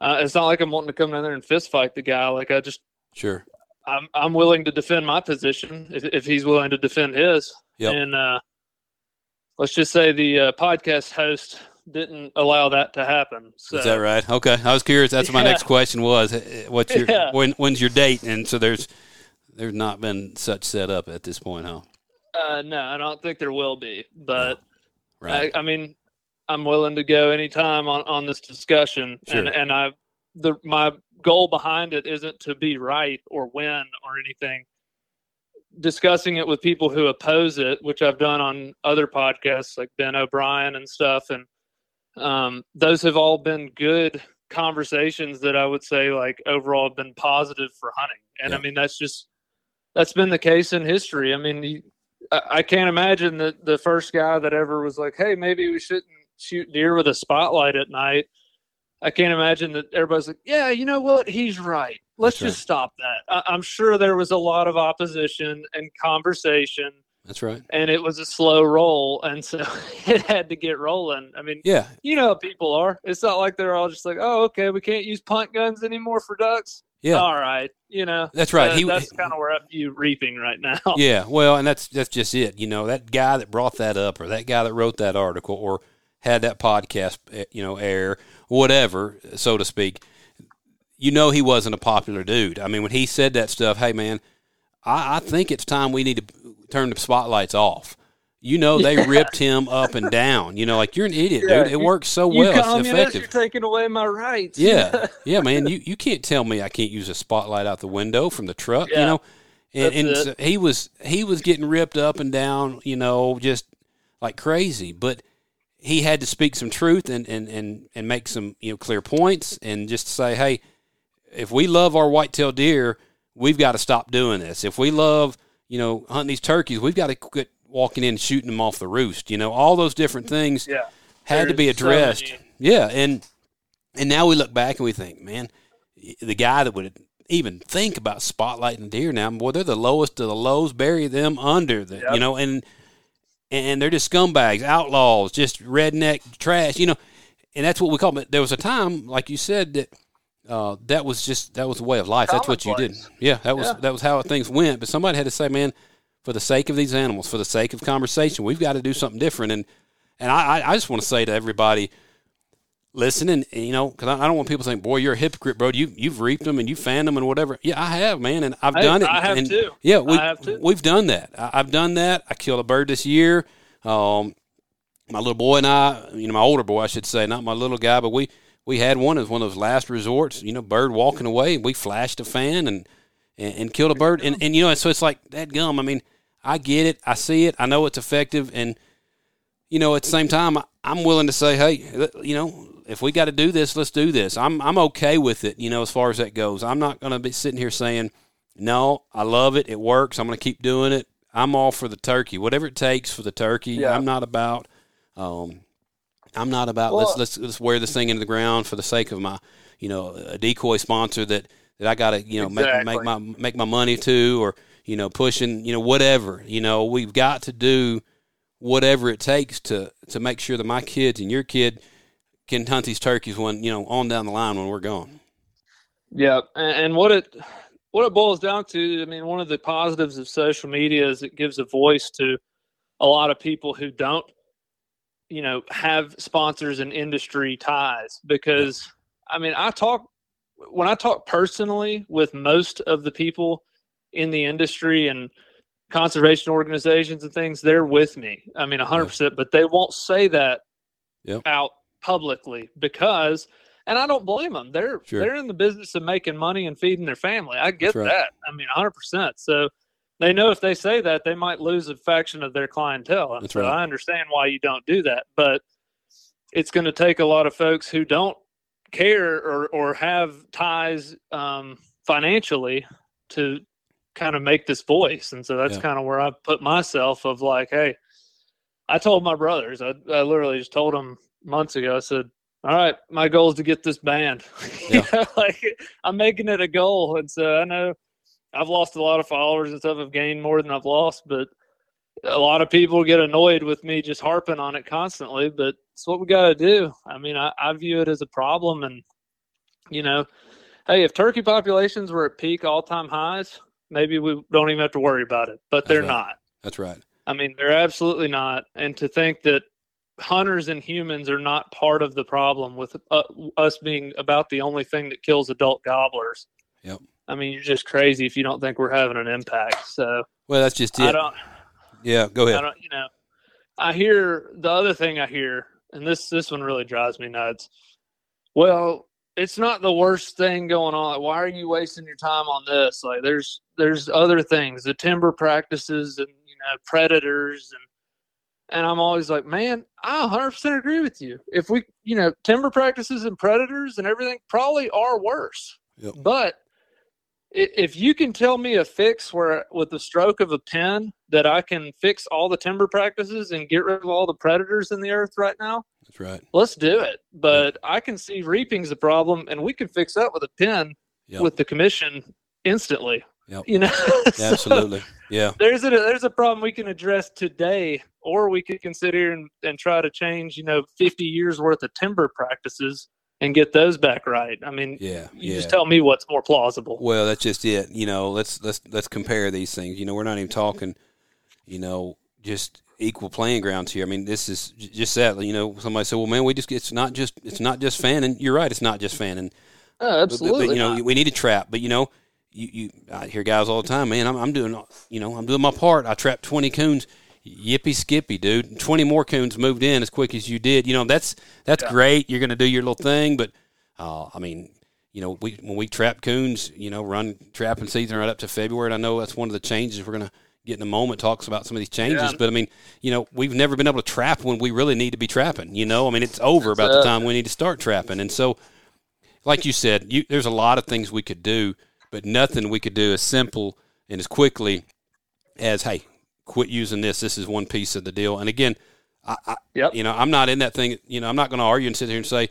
uh, it's not like I'm wanting to come down there and fist fight the guy. Like I just, Sure. I'm, I'm willing to defend my position if, if he's willing to defend his. Yep. And uh, let's just say the uh, podcast host didn't allow that to happen. So Is that right? Okay. I was curious. That's what my next question was. Uh, What's your Yeah. when? When's your date? And so there's there's not been such set up at this point, huh? uh, no, I don't think there will be. But Right. I, I mean, I'm willing to go anytime on, on this discussion, Sure. and and I the my goal behind it isn't to be right or win or anything. Discussing it with people who oppose it, which I've done on other podcasts like Ben O'Brien and stuff, and um, those have all been good conversations that I would say like overall have been positive for hunting. And I mean that's just that's been the case in history. I mean, you, I, I can't imagine that the first guy that ever was like, "Hey, maybe we shouldn't shoot deer with a spotlight at night." I can't imagine that everybody's like, "Yeah, you know what? He's right. Let's That's just stop that." I, I'm sure there was a lot of opposition and conversation, That's right. and it was a slow roll, and so <laughs> it had to get rolling. I mean, Yeah. you know how people are. It's not like they're all just like, "Oh, okay, we can't use punt guns anymore for ducks." Yeah. All right, you know. That's right. Uh, He- that's kind of where you reaping right now. <laughs> Yeah, well, and that's that's just it. You know, that guy that brought that up, or that guy that wrote that article, or had that podcast, eh, you know, air, whatever, so to speak. You know, he wasn't a popular dude. I mean, when he said that stuff, hey man, I, I think it's time we need to turn the spotlights off. You know, they ripped him up and down. You know, like you're an idiot, Yeah, dude. It works so You well. It's effective. you're taking away my rights. Yeah, <laughs> yeah, man. You you can't tell me I can't use a spotlight out the window from the truck. You know, and, and so he was he was getting ripped up and down. You know, just like crazy. But he had to speak some truth and and and and make some you know clear points and just say, hey, if we love our whitetail deer, we've got to stop doing this. If we love you know hunting these turkeys, we've got to quit walking in and shooting them off the roost. You know, all those different things yeah. had to be There's so addressed. yeah, and and now we look back and we think, man, the guy that would even think about spotlighting deer now, boy, they're the lowest of the lows. Bury them under the, Yep. you know, and and they're just scumbags, outlaws, just redneck trash, you know. And that's what we call them. There was a time, like you said, that uh, that was just that was the way of life. That's what you did. Yeah, that was Yeah. that was how things went. But somebody had to say, man, for the sake of these animals, for the sake of conversation, we've got to do something different. And and I, I- I just want to say to everybody listening, you know, because I, I don't want people to think, boy, you're a hypocrite, bro. You you've reaped them and you fanned them and whatever. Yeah, I have, man, and I've Hey, done it. I have and, too. Yeah, we, I have too. we've done that. I, I've done that. I killed a bird this year. Um, my little boy and I, you know, my older boy, I should say, not my little guy, but we we had one as one of those last resorts. You know, bird walking away, we flashed a fan and and, and killed a bird. And and you know, so it's like that gum. I mean, I get it, I see it, I know it's effective, and you know, at the same time, I'm willing to say, hey, you know, if we got to do this, let's do this. I'm I'm okay with it. You know, as far as that goes, I'm not going to be sitting here saying, no, I love it, it works. I'm going to keep doing it. I'm all for the turkey, whatever it takes for the turkey. Yeah. I'm not about. Um, I'm not about Well- let's let's let's wear this thing into the ground for the sake of my, you know, a decoy sponsor that that I got to you know make make my make my money to or you know pushing you know whatever you know we've got to do whatever it takes to to make sure that my kids and your kid can hunt these turkeys when you know on down the line when we're gone. Yeah, and, and what it what it boils down to, I mean, one of the positives of social media is it gives a voice to a lot of people who don't, you know, have sponsors and industry ties. Because I mean, I talk when I talk personally with most of the people in the industry and conservation organizations and things, they're with me. I mean, hundred percent, but they won't say that Yep. out publicly because and I don't blame them. They're Sure. they're in the business of making money and feeding their family. I get right. that. I mean, hundred percent. So they know if they say that, they might lose a faction of their clientele. That's so right. I understand why you don't do that, but it's going to take a lot of folks who don't care or or have ties um, financially to kind of make this voice. And so that's Yeah. kind of where I put myself of like, hey, I told my brothers, I, I literally just told them months ago, I said, all right, my goal is to get this banned. <laughs> You Yeah. know, like I'm making it a goal. And so I know I've lost a lot of followers and stuff. I've gained more than I've lost, but a lot of people get annoyed with me just harping on it constantly, but it's what we got to do. I mean, I, I view it as a problem. And, you know, hey, if turkey populations were at peak all time highs, maybe we don't even have to worry about it, but they're right. not. That's right. I mean, they're absolutely not. And to think that hunters and humans are not part of the problem with uh, us being about the only thing that kills adult gobblers. Yep. I mean, you're just crazy if you don't think we're having an impact. So Well, that's just I don't, Yeah, go ahead. I don't, you know, I hear the other thing I hear, and this this one really drives me nuts. Well, it's not the worst thing going on. Why are you wasting your time on this? Like, there's there's other things, the timber practices, and you know, predators, and and I'm always like, man, I 100% agree with you. If we, you know, timber practices and predators and everything probably are worse. Yep. But if you can tell me a fix where with the stroke of a pen that I can fix all the timber practices and get rid of all the predators in the earth right now, That's right. let's do it. But I can see reaping's a problem and we can fix that with a pen Yep. with the commission instantly. Yep. You know, <laughs> So Absolutely. Yeah. there's a there's a problem we can address today, or we could consider and, and try to change, you know, 50 years worth of timber practices and get those back right. I mean, Yeah. you yeah. just tell me what's more plausible. Well, that's just it. You know, let's let's let's compare these things. You know, we're not even talking, you know, just equal playing grounds here. I mean, this is just that. You know, somebody said, "Well, man, we just it's not just it's not just fanning." You're right, it's not just fanning. Oh, But- but- absolutely. But, you know, not. we need a trap. But you know, you you I hear guys all the time, man. I'm, I'm doing you know I'm doing my part. I trapped 20 coons. Yippee skippy, dude! Twenty more coons moved in as quick as you did. You know that's that's Yeah. great. You're going to do your little thing, but uh, I mean, you know, we when we trap coons, you know, run trapping season right up to February. And I know that's one of the changes we're going to get in a moment. Talks about some of these changes, Yeah. but I mean, you know, we've never been able to trap when we really need to be trapping. You know, I mean, it's over That's about the time we need to start trapping, and so like you said, you, there's a lot of things we could do, but nothing we could do as simple and as quickly as, hey, quit using this. This is one piece of the deal. And again, I, I Yep. you know, I'm not in that thing. You know, I'm not going to argue and sit here and say,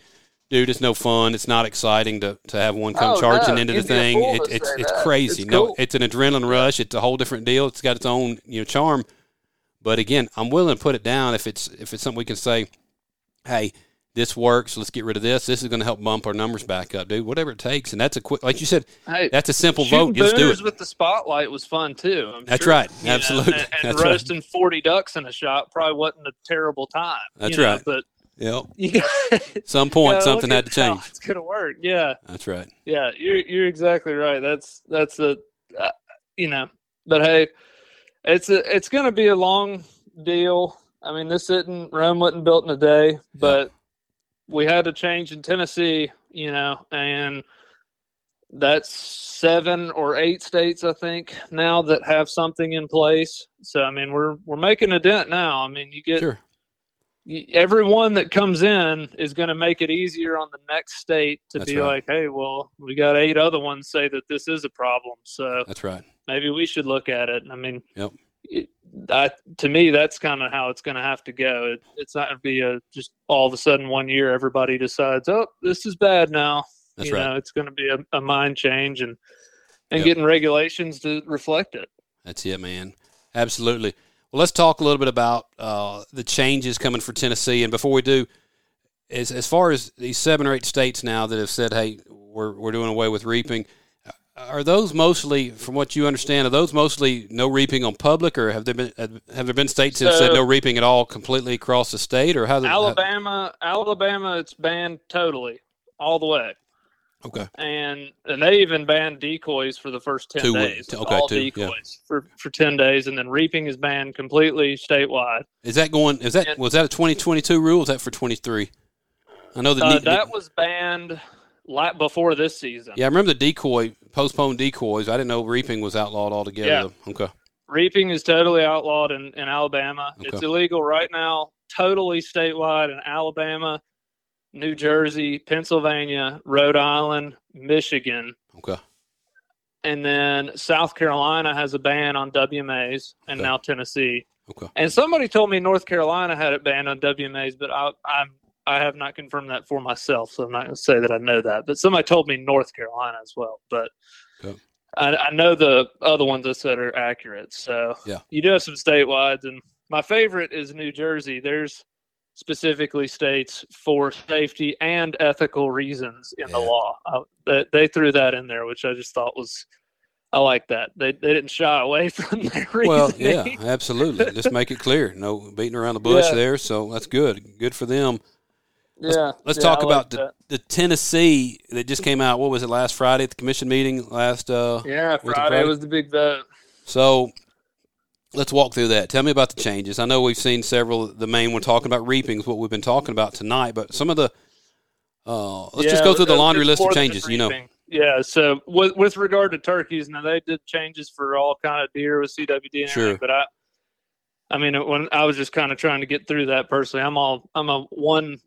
dude, it's no fun. It's not exciting to, to have one come Oh, charging no. into the You'd a thing. It, it's it's that. crazy. It's no, cool. it's an adrenaline rush. It's a whole different deal. It's got its own you know charm. But again, I'm willing to put it down if it's if it's something we can say, hey, this works. Let's get rid of this. This is going to help bump our numbers back up, dude. Whatever it takes. And that's a quick, like you said, Hey, that's a simple vote. Just do it. with the spotlight was fun too. I'm That's sure. right. You know, Absolutely. and, and That's right. roasting 40 ducks in a shot probably wasn't a terrible time. That's you know, right. But Yep. <laughs> you Some point, something had to change. It's gonna work. Yeah. That's right. Yeah, you're you're exactly right. That's that's a, uh, you know, but hey, it's a it's going to be a long deal. I mean, this isn't Rome wasn't built in a day, but we had a change in Tennessee, you know, and that's seven or eight states I think now that have something in place. So I mean, we're we're making a dent now. I mean, you get Sure. everyone that comes in is going to make it easier on the next state to That's be right. like, hey, well, we got eight other ones say that this is a problem, so That's right. maybe we should look at it. I mean, Yep. It, I, to me, that's kind of how it's going to have to go. It, it's not going to be a just all of a sudden one year everybody decides, oh, this is bad now. That's you right. know, it's going to be a, a mind change and and Yep. getting regulations to reflect it. That's it, man. Absolutely. Well, let's talk a little bit about uh, the changes coming for Tennessee. And before we do, as as far as these seven or eight states now that have said, "Hey, we're we're doing away with reaping," are those mostly, from what you understand, are those mostly no reaping on public, or have there been have there been states that have said no reaping at all completely across the state, or how? Alabama, Alabama, it's banned totally, all the way. okay, and and they even banned decoys for the first ten Two days. weeks. Okay, all two, yeah. decoys for for ten days, and then reaping is banned completely statewide. is that going? Is that And- was that a twenty twenty two rule? Or is that for twenty three? I know the, Uh, that was banned la- before this season. Yeah, I remember the decoy postponed decoys. I didn't know reaping was outlawed altogether. Yeah. Okay. Reaping is totally outlawed in, in Alabama. Okay. It's illegal right now, totally statewide in Alabama, New Jersey, Pennsylvania, Rhode Island, Michigan, Okay. and then South Carolina has a ban on WMAs, and Okay. now Tennessee. Okay. And somebody told me North Carolina had it banned on WMAs, but I, I'm I have not confirmed that for myself, so I'm not going to say that I know that. But somebody told me North Carolina as well. But Okay. I, I know the other ones I said are accurate. So Yeah. you do have some statewide, and my favorite is New Jersey. There's specifically states for safety and ethical reasons in the law. Uh, they, they threw that in there, which I just thought was. I like that. They, they didn't shy away <laughs> from their reasoning. Well, yeah, absolutely. Just make it clear. No beating around the bush Yeah. there. So that's good. Good for them. Let's- yeah. Let's yeah, talk I about the, that. the Tennessee that just came out. What was it last Friday at the commission meeting? Last. Uh, Yeah, Friday, Friday? was the big vote. So let's walk through that. Tell me about the changes. I know we've seen several. The main one talking about reaping is what we've been talking about tonight, but some of the. Uh, let's just go through the laundry list of changes. You know. Yeah, so with with regard to turkeys, now they did changes for all kind of deer with CWD and Sure. but I, I mean, when I was just kind of trying to get through that personally, I'm all I'm a one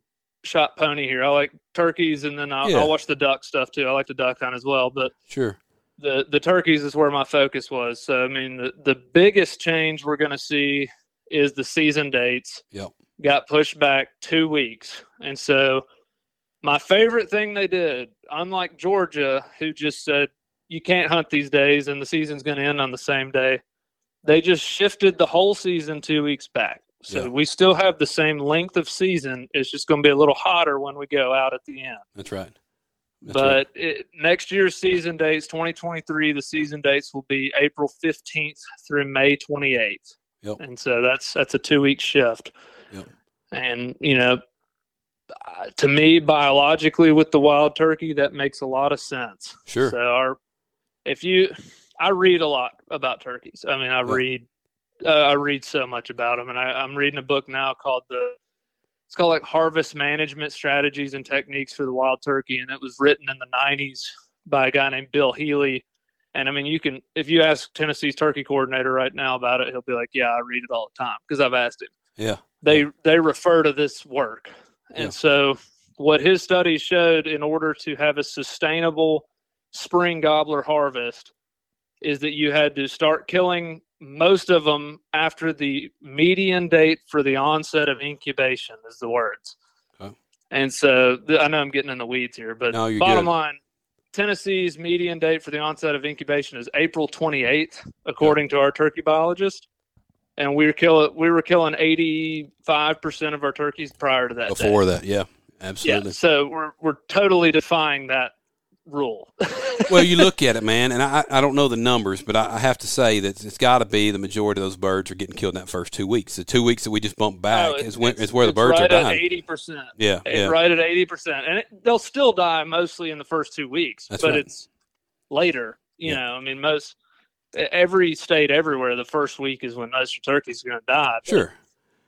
shot pony here. I like turkeys, and then I'll, Yeah. I'll watch the duck stuff too. I like the duck hunt as well, but Sure. the the turkeys is where my focus was. So I mean, the the biggest change we're going to see is the season dates. Yep. Got pushed back two weeks, and so my favorite thing they did, unlike Georgia, who just said you can't hunt these days and the season's going to end on the same day, they just shifted the whole season two weeks back. So Yeah. we still have the same length of season. It's just going to be a little hotter when we go out at the end That's right. That's right. but it, next year's season dates 2023 the season dates will be april 15th through may 28th Yep. and so that's that's a two week shift Yep. and you know uh, to me biologically with the wild turkey that makes a lot of sense Sure. so our if you i read a lot about turkeys i mean i Yeah. read uh, i read so much about them and I, i'm reading a book now called the it's called like harvest management strategies and techniques for the wild turkey and it was written in the 90s by a guy named bill healy and i mean you can if you ask tennessee's turkey coordinator right now about it he'll be like yeah i read it all the time because i've asked him yeah. they they refer to this work and Yeah. so what his studies showed in order to have a sustainable spring gobbler harvest is that you had to start killing most of them after the median date for the onset of incubation is the words Okay. and so th- i know i'm getting in the weeds here but No, bottom good. line tennessee's median date for the onset of incubation is april 28th according to our turkey biologist and we were killing we were killing 85% of our turkeys prior to that day. Before that, yeah, absolutely. yeah absolutely. so we're we're totally defying that rule <laughs> well, you look at it, man, and I, I don't know the numbers, but I, I have to say that it's got to be the majority of those birds are getting killed in that first two weeks. The two weeks that we just bumped back Oh, is when is where the birds right are at dying. 80% Yeah, yeah, right at 80% and it, they'll still die mostly in the first two weeks That's but right. it's later you Yeah. know i mean most every state everywhere the first week is when most turkeys are going to die sure.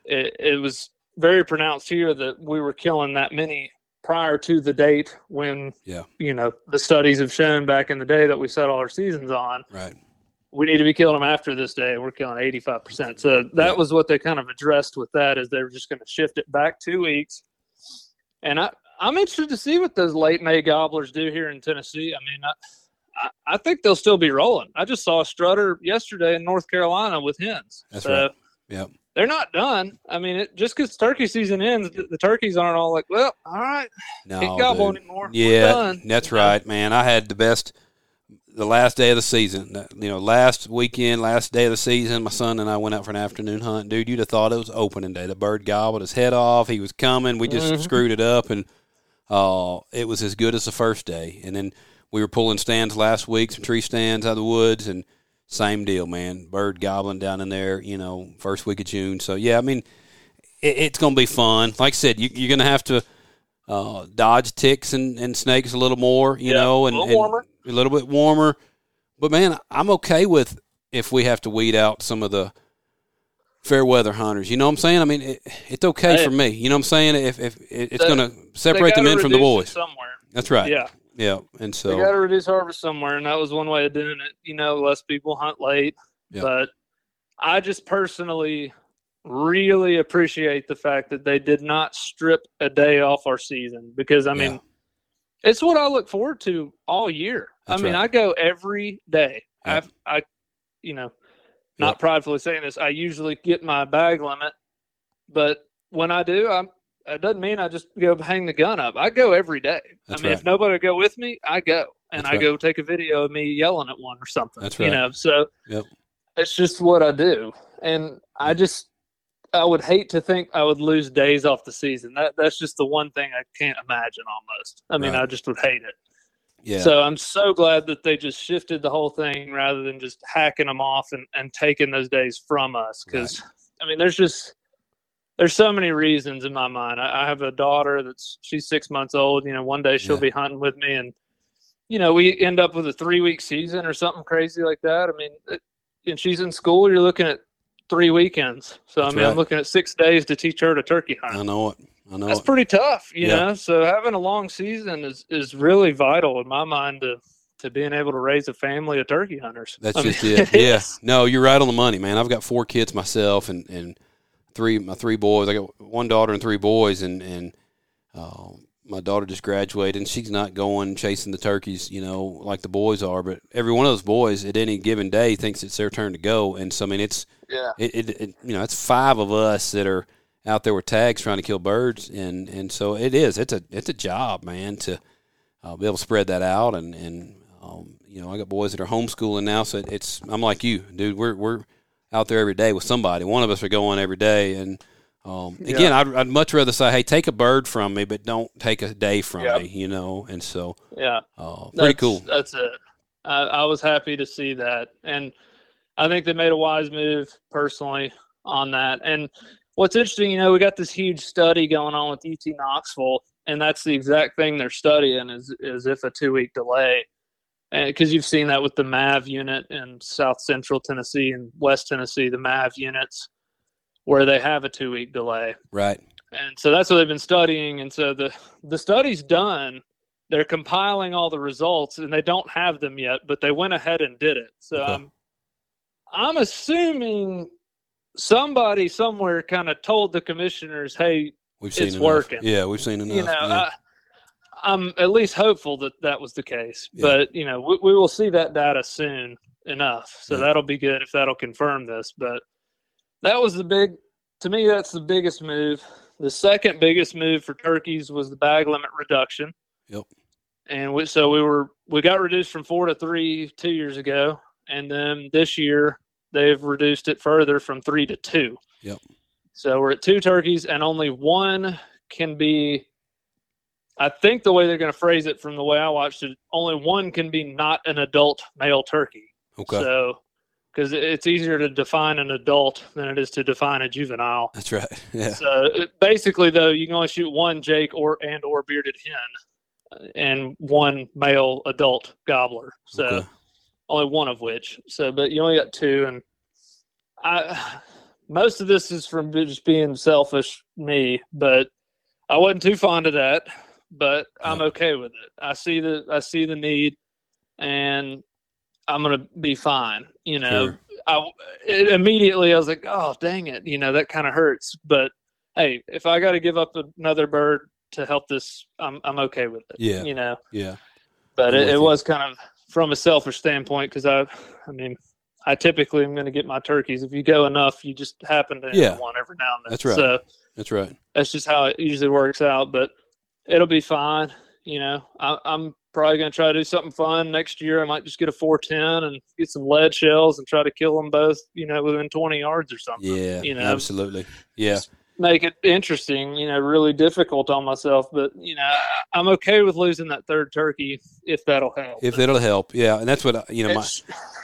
it, it was very pronounced here that we were killing that many prior to the date when Yeah. you know the studies have shown back in the day that we set all our seasons on. Right. We need to be killing them after this day. We're killing eighty five percent. So that Yeah. was what they kind of addressed with that is they were just going to shift it back two weeks. And I I'm interested to see what those late May gobblers do here in Tennessee. I mean, I, I, think they'll still be rolling. I just saw a strutter yesterday in North Carolina with hens. That's so right. Yep. They're not done. I mean, it, just because turkey season ends, the, the turkeys aren't all like, well, all right, No, can't gobble dude. anymore. We're Yeah, done. that's right, man. I had the best the last day of the season. You know, last weekend, last day of the season, my son and I went out for an afternoon hunt. Dude, you'd have thought it was opening day. The bird gobbled his head off. He was coming. We just Mhm. screwed it up, and uh, it was as good as the first day. And then we were pulling stands last week, some tree stands out of the woods, and same deal, man. Bird gobbling down in there. You know, first week of June. So yeah, I mean, it, it's going to be fun. Like I said, you, you're going to have to uh, dodge ticks and, and snakes a little more, you Yeah, know, a and, little and warmer. a little bit warmer. But man, I'm okay with if we have to weed out some of the fair weather hunters. You know what I'm saying? I mean, it, it's okay Hey. for me. You know what I'm saying? If, if it's going to separate the men from the boys. somewhere. That's right. Yeah, Yeah. And so they got to reduce harvest somewhere, and that was one way of doing it. You know, less people hunt late. Yeah. But I just personally really appreciate the fact that they did not strip a day off our season because I mean, Yeah. it's what I look forward to all year. That's I mean, right. I go every day. Yep. I, I, you know, not Yep. pridefully saying this, I usually get my bag limit, but when I do, I'm. It doesn't mean I just go hang the gun up. I go every day. That's I mean, right. if nobody will go with me, I go and That's I right. go take a video of me yelling at one or something. That's right. You know, so Yep. it's just what I do, and I just I would hate to think I would lose days off the season. That that's just the one thing I can't imagine. Almost, I mean, Right. I just would hate it. yeah. So I'm so glad that they just shifted the whole thing rather than just hacking them off and, and taking those days from us. Because I mean, there's just there's so many reasons in my mind. I, I have a daughter that's she's six months old. You know, one day she'll Yeah. be hunting with me, and you know, we end up with a three week season or something crazy like that. I mean, it, and she's in school. You're looking at three weekends. So That's I mean, right. I'm looking at six days to teach her to turkey hunt I know it. I know it. that's it. pretty tough, you Yeah. know. So having a long season is is really vital in my mind to to being able to raise a family of turkey hunters. That's I mean, just it. Yeah. <laughs> No, you're right on the money, man. I've got four kids myself, and and three my three boys. I got one daughter and three boys, and and uh, my daughter just graduated, and she's not going chasing the turkeys, you know, like the boys are. But every one of those boys at any given day thinks it's their turn to go, and so I mean, it's Yeah. it, it, it you know, it's five of us that are out there with tags trying to kill birds, and and so it is. It's a it's a job, man, to uh, be able to spread that out, and and um, you know, I got boys that are homeschooling now, so it's I'm like you, dude. We're we're out there every day with somebody. One of us are going every day, and um, Yeah. again, I'd, I'd much rather say, hey, take a bird from me, but don't take a day from Yeah. me, you know. And so, Yeah. uh, pretty That's- cool. That's it. I, I was happy to see that, and I think they made a wise move personally on that. And what's interesting, you know, we got this huge study going on with UT Knoxville, and that's the exact thing they're studying is is if a two week delay, because you've seen that with the MAV unit in South Central Tennessee and West Tennessee, the MAV units where they have a two week delay Right. and so that's what they've been studying and so the the study's done they're compiling all the results and they don't have them yet but they went ahead and did it so Okay. i'm i'm assuming somebody somewhere kind of told the commissioners hey We've seen It's enough. working. Yeah, we've seen enough. you know yeah. I, i'm at least hopeful that that was the case Yeah. but you know we, we will see that data soon enough so Yeah. that'll be good if that'll confirm this but that was the big to me that's the biggest move the second biggest move for turkeys was the bag limit reduction Yep. and we, so we were we got reduced from four to three two years ago and then this year they've reduced it further from three to two Yep. so we're at two turkeys and only one can be i think the way they're going to phrase it from the way i watched it only one can be not an adult male turkey okay. so because it's easier to define an adult than it is to define a juvenile That's right. <laughs> Yeah. so it- basically, though, you can only shoot one Jake or and or bearded hen, uh, and one male adult gobbler. So Okay. only one of which. So, but you only got two, and I most of this is from just being selfish me, but I wasn't too fond of that. But I'm okay with it. I see the I see the need, and I'm gonna be fine. You know, Sure. I it, immediately I was like, oh dang it, you know that kind of hurts. But hey, if I got to give up another bird to help this, I'm I'm okay with it. Yeah. you know. Yeah. But I'm it, it was kind of from a selfish standpoint because I, I mean, I typically am going to get my turkeys. If you go enough, you just happen to Yeah. one every now and then. That's right. So That's right. that's just how it usually works out. But it'll be fine. You know, I, I'm probably going to try to do something fun next year. I might just get a 410 and get some lead shells and try to kill them both. You know, within 20 yards or something. Yeah. You know, absolutely. Yeah. make it interesting. You know, really difficult on myself. But you know, I'm okay with losing that third turkey if that'll help. If it'll help. Yeah. And that's what, uh, you know, my, It's-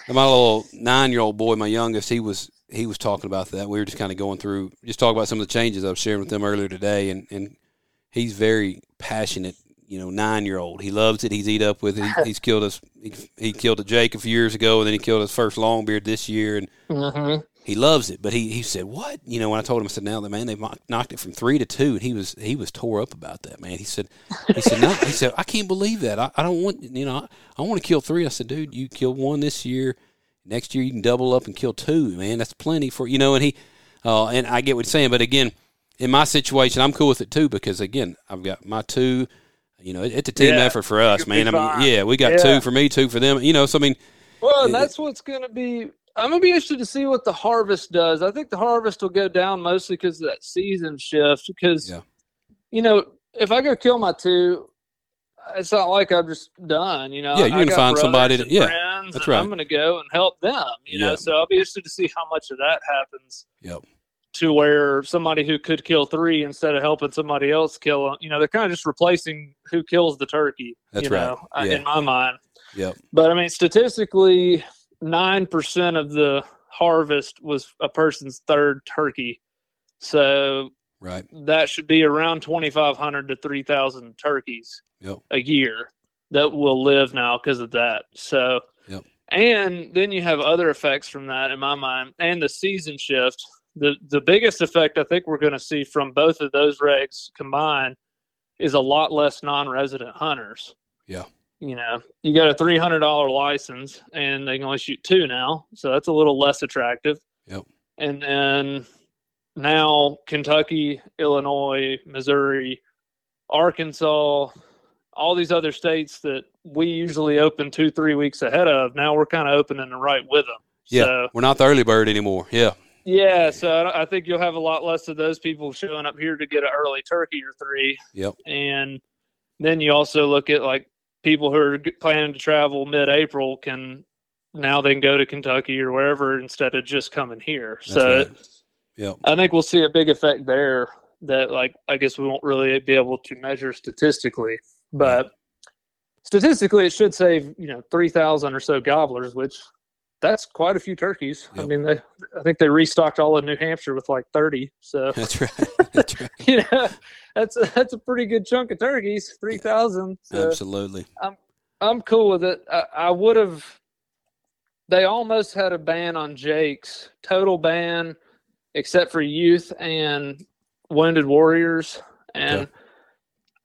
my little nine year old boy, my youngest, he was he was talking about that. We were just kind of going through, just talking about some of the changes I was sharing with them earlier today, and and he's very passionate. You know, nine year old. He loves it. He's eat up with it. He, he's killed us. He, he killed a Jake a few years ago, and then he killed his first longbeard this year, and Mhm. he loves it. But he, he said, "What?" You know, when I told him, I said, "Now, the man, they knocked it from three to two, and he was he was tore up about that, man. He said, he said, no, he said, I can't believe that. I, I don't want, you know, I, I want to kill three. I said, dude, you kill one this year, next year you can double up and kill two, man. That's plenty for you know. And he, uh, and I get what he's saying, but again, in my situation, I'm cool with it too because again, I've got my two. You know, it's a team Yeah, effort for us, man. I mean, yeah, we got Yeah. two for me, two for them. You know, so I mean, Well, and that's what's going to be. I'm going to be interested to see what the harvest does. I think the harvest will go down mostly because of that season shift. Because, Yeah. you know, if I go kill my two, it's not like I'm just done. You know, Yeah, you're I gonna find somebody to- yeah, that's right. I'm going to go and help them. You Yeah. know, so I'll be interested to see how much of that happens. Yep. To where somebody who could kill three instead of helping somebody else kill, them, you know, they're kind of just replacing who kills the turkey. That's you right. Uh, know, I- Yeah. in my mind. Yep. But I mean, statistically, nine percent of the harvest was a person's third turkey. So right, that should be around twenty five hundred to three thousand turkeys Yep. a year that will live now because of that. So Yep. and then you have other effects from that in my mind, and the season shift. The the biggest effect I think we're going to see from both of those regs combined is a lot less non-resident hunters. Yeah. You know, you got a three hundred dollar license, and they can only shoot two now, so that's a little less attractive. Yep. And then now Kentucky, Illinois, Missouri, Arkansas, all these other states that we usually open two, three weeks ahead of. Now we're kind of opening the right with them. yeah, So, we're not the early bird anymore. Yeah, yeah. So I I think you'll have a lot less of those people showing up here to get an early turkey or three. Yep. And then you also look at like people who are planning to travel mid April can now they can go to Kentucky or wherever instead of just coming here. That's so right. Yep. I think we'll see a big effect there that like I guess we won't really be able to measure statistically, but statistically it should save, you know, 3,000 or so gobblers, which that's quite a few turkeys. I mean, they I think they restocked all of New Hampshire with like 30. So, <laughs> That's right. <laughs> That's right. <laughs> you know, that's a, that's a pretty good chunk of turkeys, 3,000. So Absolutely. I'm cool with it. I, I would have. They almost had a ban on Jake's total ban, except for youth and wounded warriors, and Okay.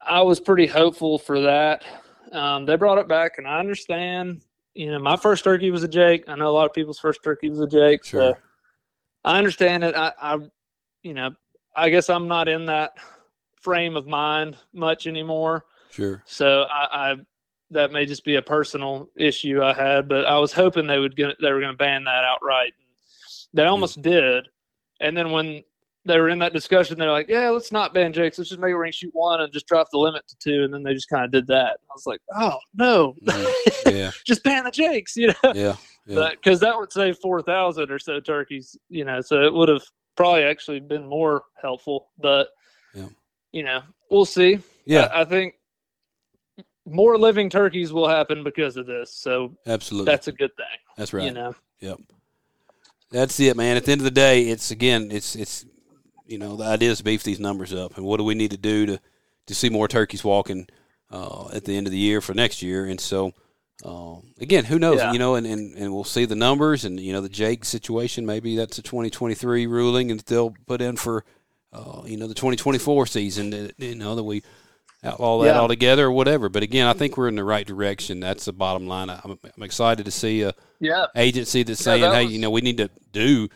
I was pretty hopeful for that. Um, they brought it back, and I understand. You know, my first turkey was a Jake. I know a lot of people's first turkey was a Jake. Sure. So I understand it. I, I, you know, I guess I'm not in that frame of mind much anymore. Sure. So I, I that may just be a personal issue I had, but I was hoping they would get they were going to ban that outright. They hmm. almost did, and then when they were in that discussion, they're like, "Yeah, let's not ban Jakes. Let's just make where you shoot one and just drop the limit to two. And then they just kind of did that. I was like, "Oh no, Mhm. Yeah. <laughs> just ban the Jakes," you know, Yeah. Yeah. because that would save four thousand or so turkeys, you know. So it would have probably actually been more helpful, but Yeah. you know, we'll see. Yeah. I, I think more living turkeys will happen because of this. So Absolutely. that's a good thing. That's right. You know, Yep. That's it, man. At the end of the day, it's again, it's it's you know the idea is to beef these numbers up, and what do we need to do to to see more turkeys walking uh, at the end of the year for next year? And so, uh, again, who knows? Yeah. You know, and, and and we'll see the numbers, and you know the Jake situation. Maybe that's a 2023 ruling, and they'll put in for uh, you know the 2024 season. that, You know that we outlaw that Yeah. altogether or whatever. But again, I think we're in the right direction. That's the bottom line. I'm, I'm excited to see a Yeah. agency that's Yeah, saying, that "Hey, you know, we need to do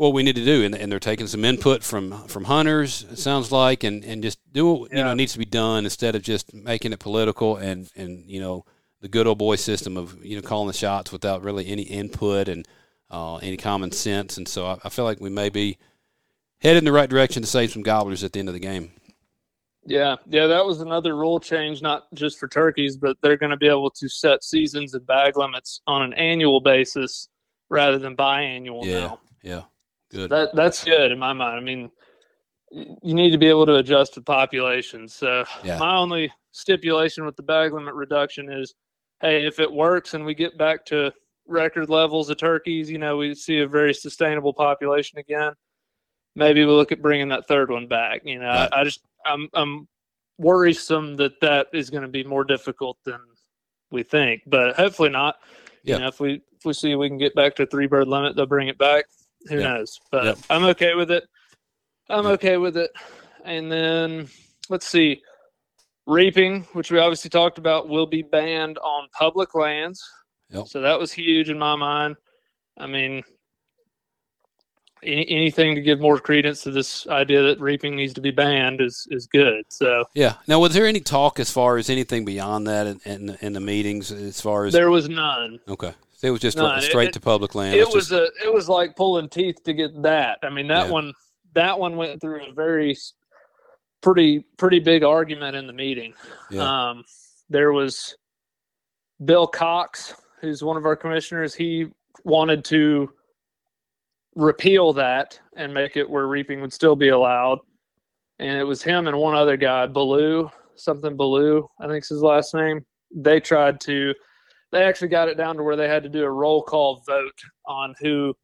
what we need to do," and, and they're taking some input from from hunters. It sounds like, and and just do what you know needs to be done instead of just making it political and and you know the good old boy system of you know calling the shots without really any input and uh, any common sense. And so I, I feel like we may be headed in the right direction to save some gobblers at the end of the game. Yeah, yeah, that was another rule change, not just for turkeys, but they're going to be able to set seasons and bag limits on an annual basis rather than biannual Yeah. now. Yeah, good. That that's good in my mind. I mean, you need to be able to adjust the population. So Yeah. my only stipulation with the bag limit reduction is, hey, if it works and we get back to record levels of turkeys, you know, we see a very sustainable population again. Maybe we look at bringing that third one back. You know, Right. I, I just I'm I'm worrisome that that is going to be more difficult than we think, but hopefully not. Yeah. You know, if we if we see we can get back to three bird limit, they'll bring it back. Who knows? But Yep. I'm okay with it. I'm okay with it. And then let's see, reaping, which we obviously talked about, will be banned on public lands. So that was huge in my mind. I mean, any, anything to give more credence to this idea that reaping needs to be banned is is good. So Yeah. Now, was there any talk as far as anything beyond that in, in, in the meetings as far as there was none. okay? So it was just straight It- to public land. it Let's was just- a it was like pulling teeth to get that. I mean that Yeah. one that one went through a very pretty pretty big argument in the meeting. Yeah. Um, there was Bill Cox, who's one of our commissioners. He wanted to repeal that and make it where reaping would still be allowed. And it was him and one other guy, Baloo, something Baloo, I think's his last name. They tried to they actually got it down to where they had to do a roll call vote on who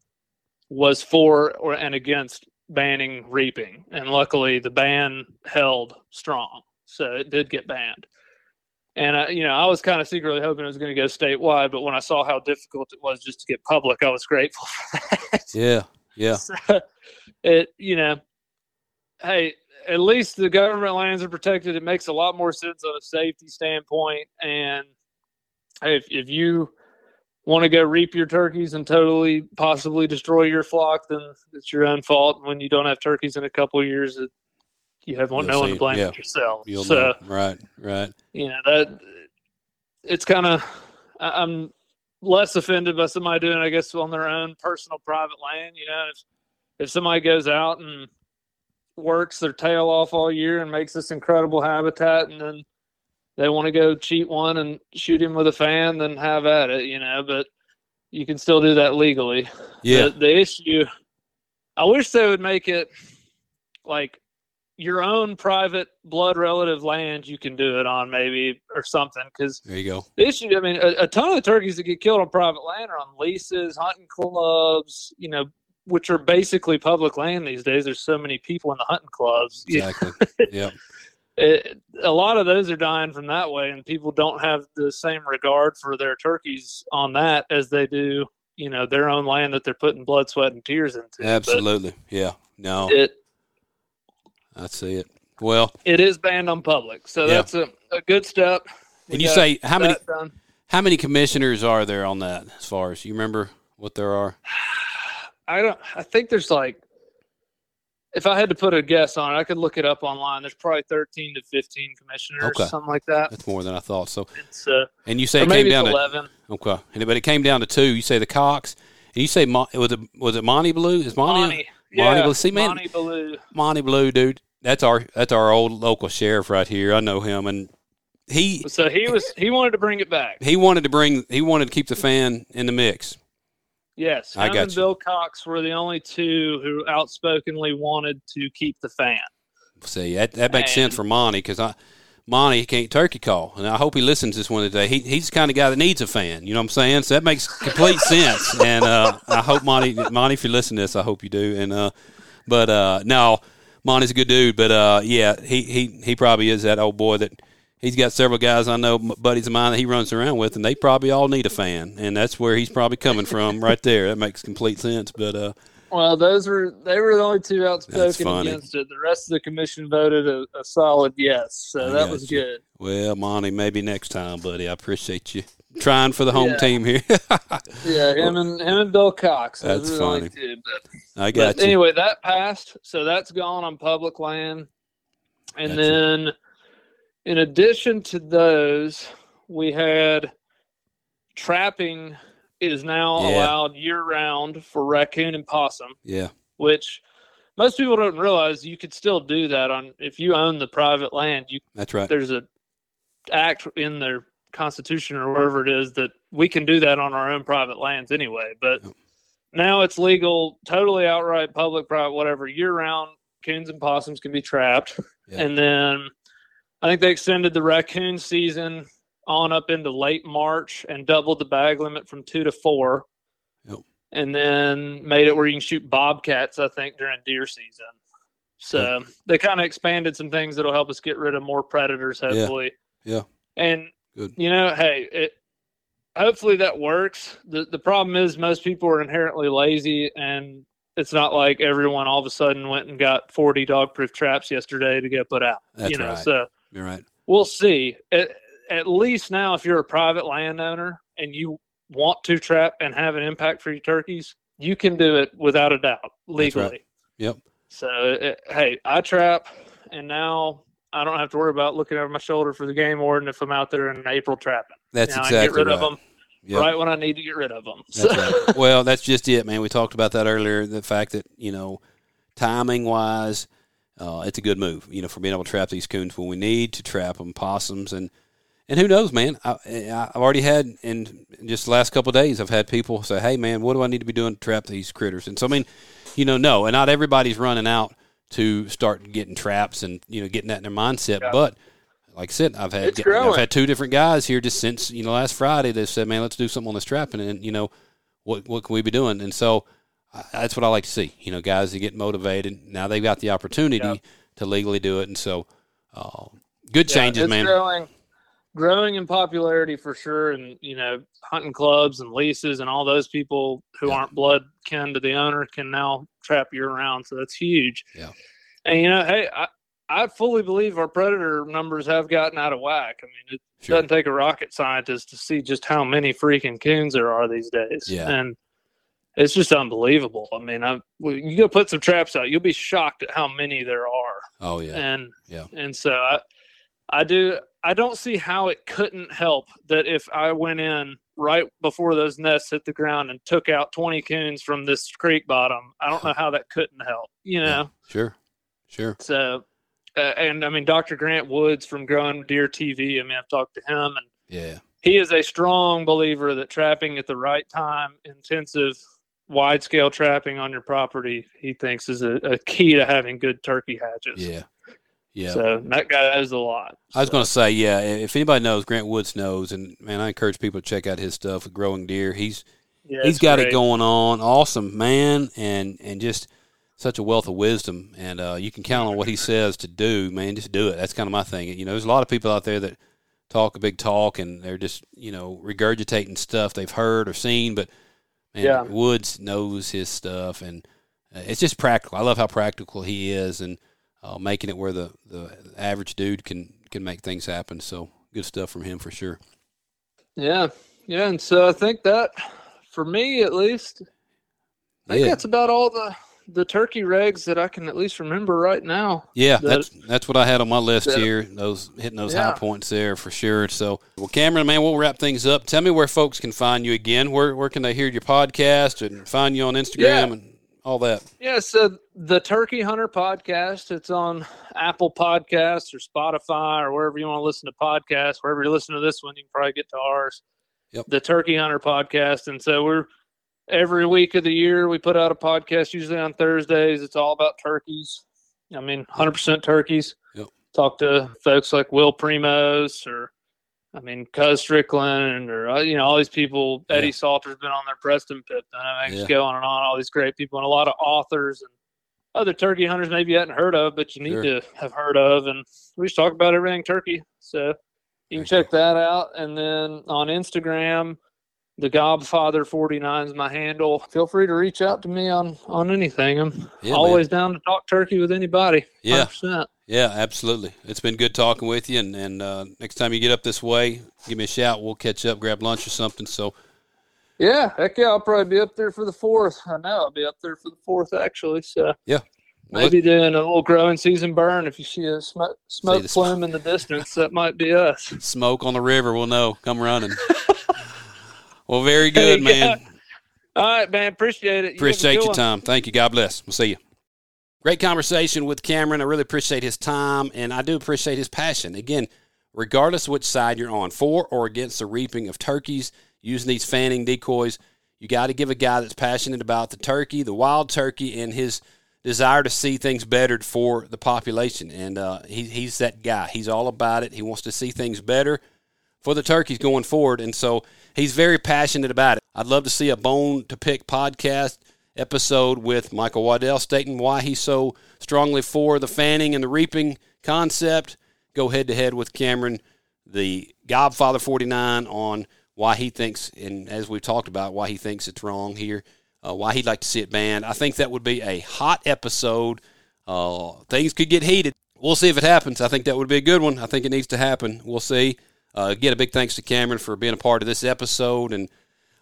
was for or and against banning reaping. And luckily the ban held strong. So it did get banned. And I, you know, I was kind of secretly hoping it was going to go statewide, but when I saw how difficult it was just to get public, I was grateful for that. <laughs> yeah. Yeah. So, it, you know, hey, at least the government lands are protected. It makes a lot more sense on a safety standpoint. And if, if you want to go reap your turkeys and totally possibly destroy your flock, then it's your own fault. When you don't have turkeys in a couple of years, it, you have one, no one to blame yeah. but yourself. You'll so, know. Right. Right. you know that it's kind of i'm less offended by somebody doing i guess on their own personal private land you know if if somebody goes out and works their tail off all year and makes this incredible habitat and then they want to go cheat one and shoot him with a fan then have at it you know but you can still do that legally Yeah. the, the issue i wish they would make it like your own private blood relative land you can do it on maybe or something because there you go. the issue i mean a, a ton of the turkeys that get killed on private land are on leases hunting clubs you know which are basically public land these days there's so many people in the hunting clubs Exactly. <laughs> yep. It, a lot of those are dying from that way and people don't have the same regard for their turkeys on that as they do you know their own land that they're putting blood sweat and tears into But Absolutely. Yeah. No, it I see it. Well, it is banned on public so Yeah. that's a, a good step We and you say how many done. how many commissioners are there on that? As far as you remember, what there are? i don't i think there's like if i had to put a guess on it i could look it up online there's probably 13 to 15 commissioners Okay. something like that That's more than I thought. So, it's uh and you say it came down to 11 okay, and but it came down to two. You say the Cox, and you say Mon- was it was it Monty Blue? Is Monty Monty, Monty yeah, Blue. See, man- Monty Baloo. Monty Blue, dude? That's our that's our old local sheriff right here. I know him, and he So he was he wanted to bring it back. he wanted to bring he wanted to keep the fan in the mix. Yes, I got and you. Bill Cox were the only two who outspokenly wanted to keep the fan. See, that, that makes And- sense for Monty because I Monty can't turkey call, and I hope he listens to this one today. He, he's the kind of guy that needs a fan. You know what I'm saying? So that makes complete <laughs> sense. And uh, I hope Monty, Monty, if you listen to this, I hope you do. And uh, but uh, no, Monty's a good dude. But uh, yeah, he, he he probably is that old boy that he's got several guys I know, buddies of mine that he runs around with, and they probably all need a fan, and that's where he's probably coming from <laughs> right there. That makes complete sense. But uh, Well, those were they were the only two outspoken against it. The rest of the commission voted a, a solid yes, so I that was you. good. Well, Monty, maybe next time, buddy. I appreciate you trying for the home Yeah. team here. <laughs> Yeah, him and him and Bill Cox. That's were only funny. but- I got but you. anyway, that passed, so that's gone on public land. And Gotcha. then, in addition to those, we had trapping is now Yeah. allowed year round for raccoon and possum, Yeah, which most people don't realize you could still do that on if you own the private land. You that's right. there's a act in their constitution or wherever it is that we can do that on our own private lands anyway. But now it's legal, totally outright, public, private, whatever, year round. Coons and possums can be trapped, Yeah. and then I think they extended the raccoon season on up into late March and doubled the bag limit from two to four. Yep. And then made it where you can shoot bobcats, I think, during deer season. So they kind of expanded some things that'll help us get rid of more predators, Yeah. hopefully. Yeah. And Good. you know, hey, it hopefully that works. The the problem is most people are inherently lazy and it's not like everyone all of a sudden went and got 40 dog proof traps yesterday to get put out. That's you know, right. so You're right. we'll see. At, at least now, if you're a private landowner and you want to trap and have an impact for your turkeys, you can do it without a doubt legally. right. Yep. So, it, hey, I trap, and now I don't have to worry about looking over my shoulder for the game warden if I'm out there in April trapping. That's Now, I exactly get rid right. of them Yep. right when I need to get rid of them. That's right. Well, that's just it, man. We talked about that earlier. The fact that you know, timing wise, uh, it's a good move. You know, for being able to trap these coons when we need to trap them, possums, and and who knows, man. I, I- I've already had in just the last couple of days, I've had people say, "Hey, man, what do I need to be doing to trap these critters?" And so, I mean, you know, no, and not everybody's running out to start getting traps and you know getting that in their mindset, Yeah. but. Like I said, I've had It's I've had two different guys here just since you know last Friday. They said, "Man, let's do something on this trapping," and you know, what what can we be doing? And so that's what I like to see. You know, guys that get motivated. Now they've got the opportunity Yeah. to legally do it, and so uh, good Yeah, changes, it's man. Growing, growing in popularity for sure, and you know, hunting clubs and leases and all those people who Yeah. aren't blood kin to the owner can now trap year round. So that's huge. Yeah. And you know, hey, I I fully believe our predator numbers have gotten out of whack. I mean, it Sure. doesn't take a rocket scientist to see just how many freaking coons there are these days. Yeah. And it's just unbelievable. I mean, I you go put some traps out, you'll be shocked at how many there are Oh yeah, and Yeah. and so I I do I don't see how it couldn't help that if I went in right before those nests hit the ground and took out 20 coons from this creek bottom I don't know how that couldn't help you know sure, sure. so uh, and I mean Dr. Grant Woods from Growing Deer TV I mean I've talked to him and Yeah, he is a strong believer that trapping at the right time intensive wide scale trapping on your property he thinks is a, a key to having good turkey hatches yeah, yeah. so that guy knows a lot. I was So, going to say, yeah. If anybody knows, Grant Woods knows, and man, I encourage people to check out his stuff with growing deer. He's yeah, he's got it going on. Awesome man, and and just such a wealth of wisdom. And uh, you can count on what he says to do, man. Just do it. That's kind of my thing. You know, there's a lot of people out there that talk a big talk, and they're just you know regurgitating stuff they've heard or seen. But man, Yeah. Woods knows his stuff, and uh, it's just practical. I love how practical he is, and uh, making it where the the average dude can can make things happen. So good stuff from him for sure. Yeah, yeah, and so I think that, for me at least, I think Yeah. that's about all the the turkey regs that I can at least remember right now. Yeah, that- that's that's what I had on my list that- here. Those hitting those Yeah. high points there for sure. So, well, Cameron, man, we'll wrap things up. Tell me where folks can find you again. Where where can they hear your podcast and find you on Instagram Yeah. and all that? Yeah, so the Turkey Hunter podcast, it's on Apple Podcasts or Spotify or wherever you want to listen to podcasts. Wherever you listen to this one, you can probably get to ours. Yep. The Turkey Hunter podcast. And so we're every week of the year we put out a podcast usually on Thursdays. It's all about turkeys. I mean, 100% turkeys. Yep. Talk to folks like Will Primos or I mean, Cuz Strickland or uh, you know all these people. Yeah. Eddie Salter's been on there. Preston Pittman. I mean, just Yeah. go on and on. All these great people and a lot of authors and other turkey hunters maybe you hadn't heard of, but you need Sure. to have heard of. And we just talk about everything turkey. So you can Very check that out. And then on Instagram, the Gobfather 49 is my handle. Feel free to reach out to me on on anything. I'm Yeah, always down to talk turkey with anybody. Yeah. 100%. Yeah, absolutely. It's been good talking with you. And, and uh, next time you get up this way, give me a shout. We'll catch up, grab lunch or something. So, Yeah, heck yeah, I'll probably be up there for the fourth. I know I'll be up there for the fourth actually. So Yeah. Well, maybe doing a little growing season burn. If you see a sm- smoke plume in the distance, that might be us. <laughs> smoke on the river, we'll know. Come running. <laughs> well, very good, man. All right, man. Appreciate it. You Appreciate your one. time. Thank you. God bless. We'll see you. Great conversation with Cameron. I really appreciate his time and I do appreciate his passion. Again, regardless which side you're on, for or against the reaping of turkeys, using these fanning decoys, you got to give a guy that's passionate about the turkey, the wild turkey, and his desire to see things bettered for the population. And uh, he, he's that guy. He's all about it. He wants to see things better for the turkeys going forward. And so he's very passionate about it. I'd love to see a bone to pick podcast episode with Michael Waddell stating why he's so strongly for the fanning and the reaping concept. Go head to head with Cameron, the Godfather 49, on why he thinks, and as we've talked about, why he thinks it's wrong here, uh, why he'd like to see it banned. I think that would be a hot episode. Uh, things could get heated. We'll see if it happens. I think that would be a good one. I think it needs to happen. We'll see. Uh, again, a big thanks to Cameron for being a part of this episode. And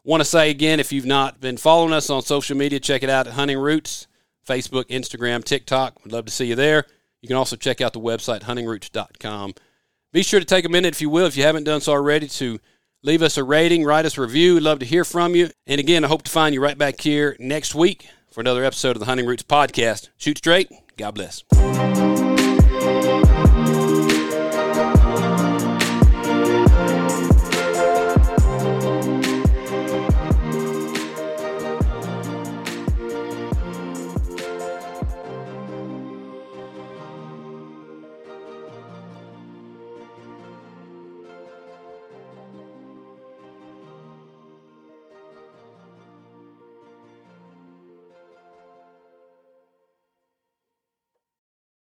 want to say again, if you've not been following us on social media, check it out at Hunting Roots, Facebook, Instagram, TikTok. We'd love to see you there. You can also check out the website, huntingroots.com. Be sure to take a minute, if you will, if you haven't done so already, to leave us a rating, write us a review. We'd love to hear from you. And again, I hope to find you right back here next week for another episode of the Hunting Roots podcast. Shoot straight. God bless.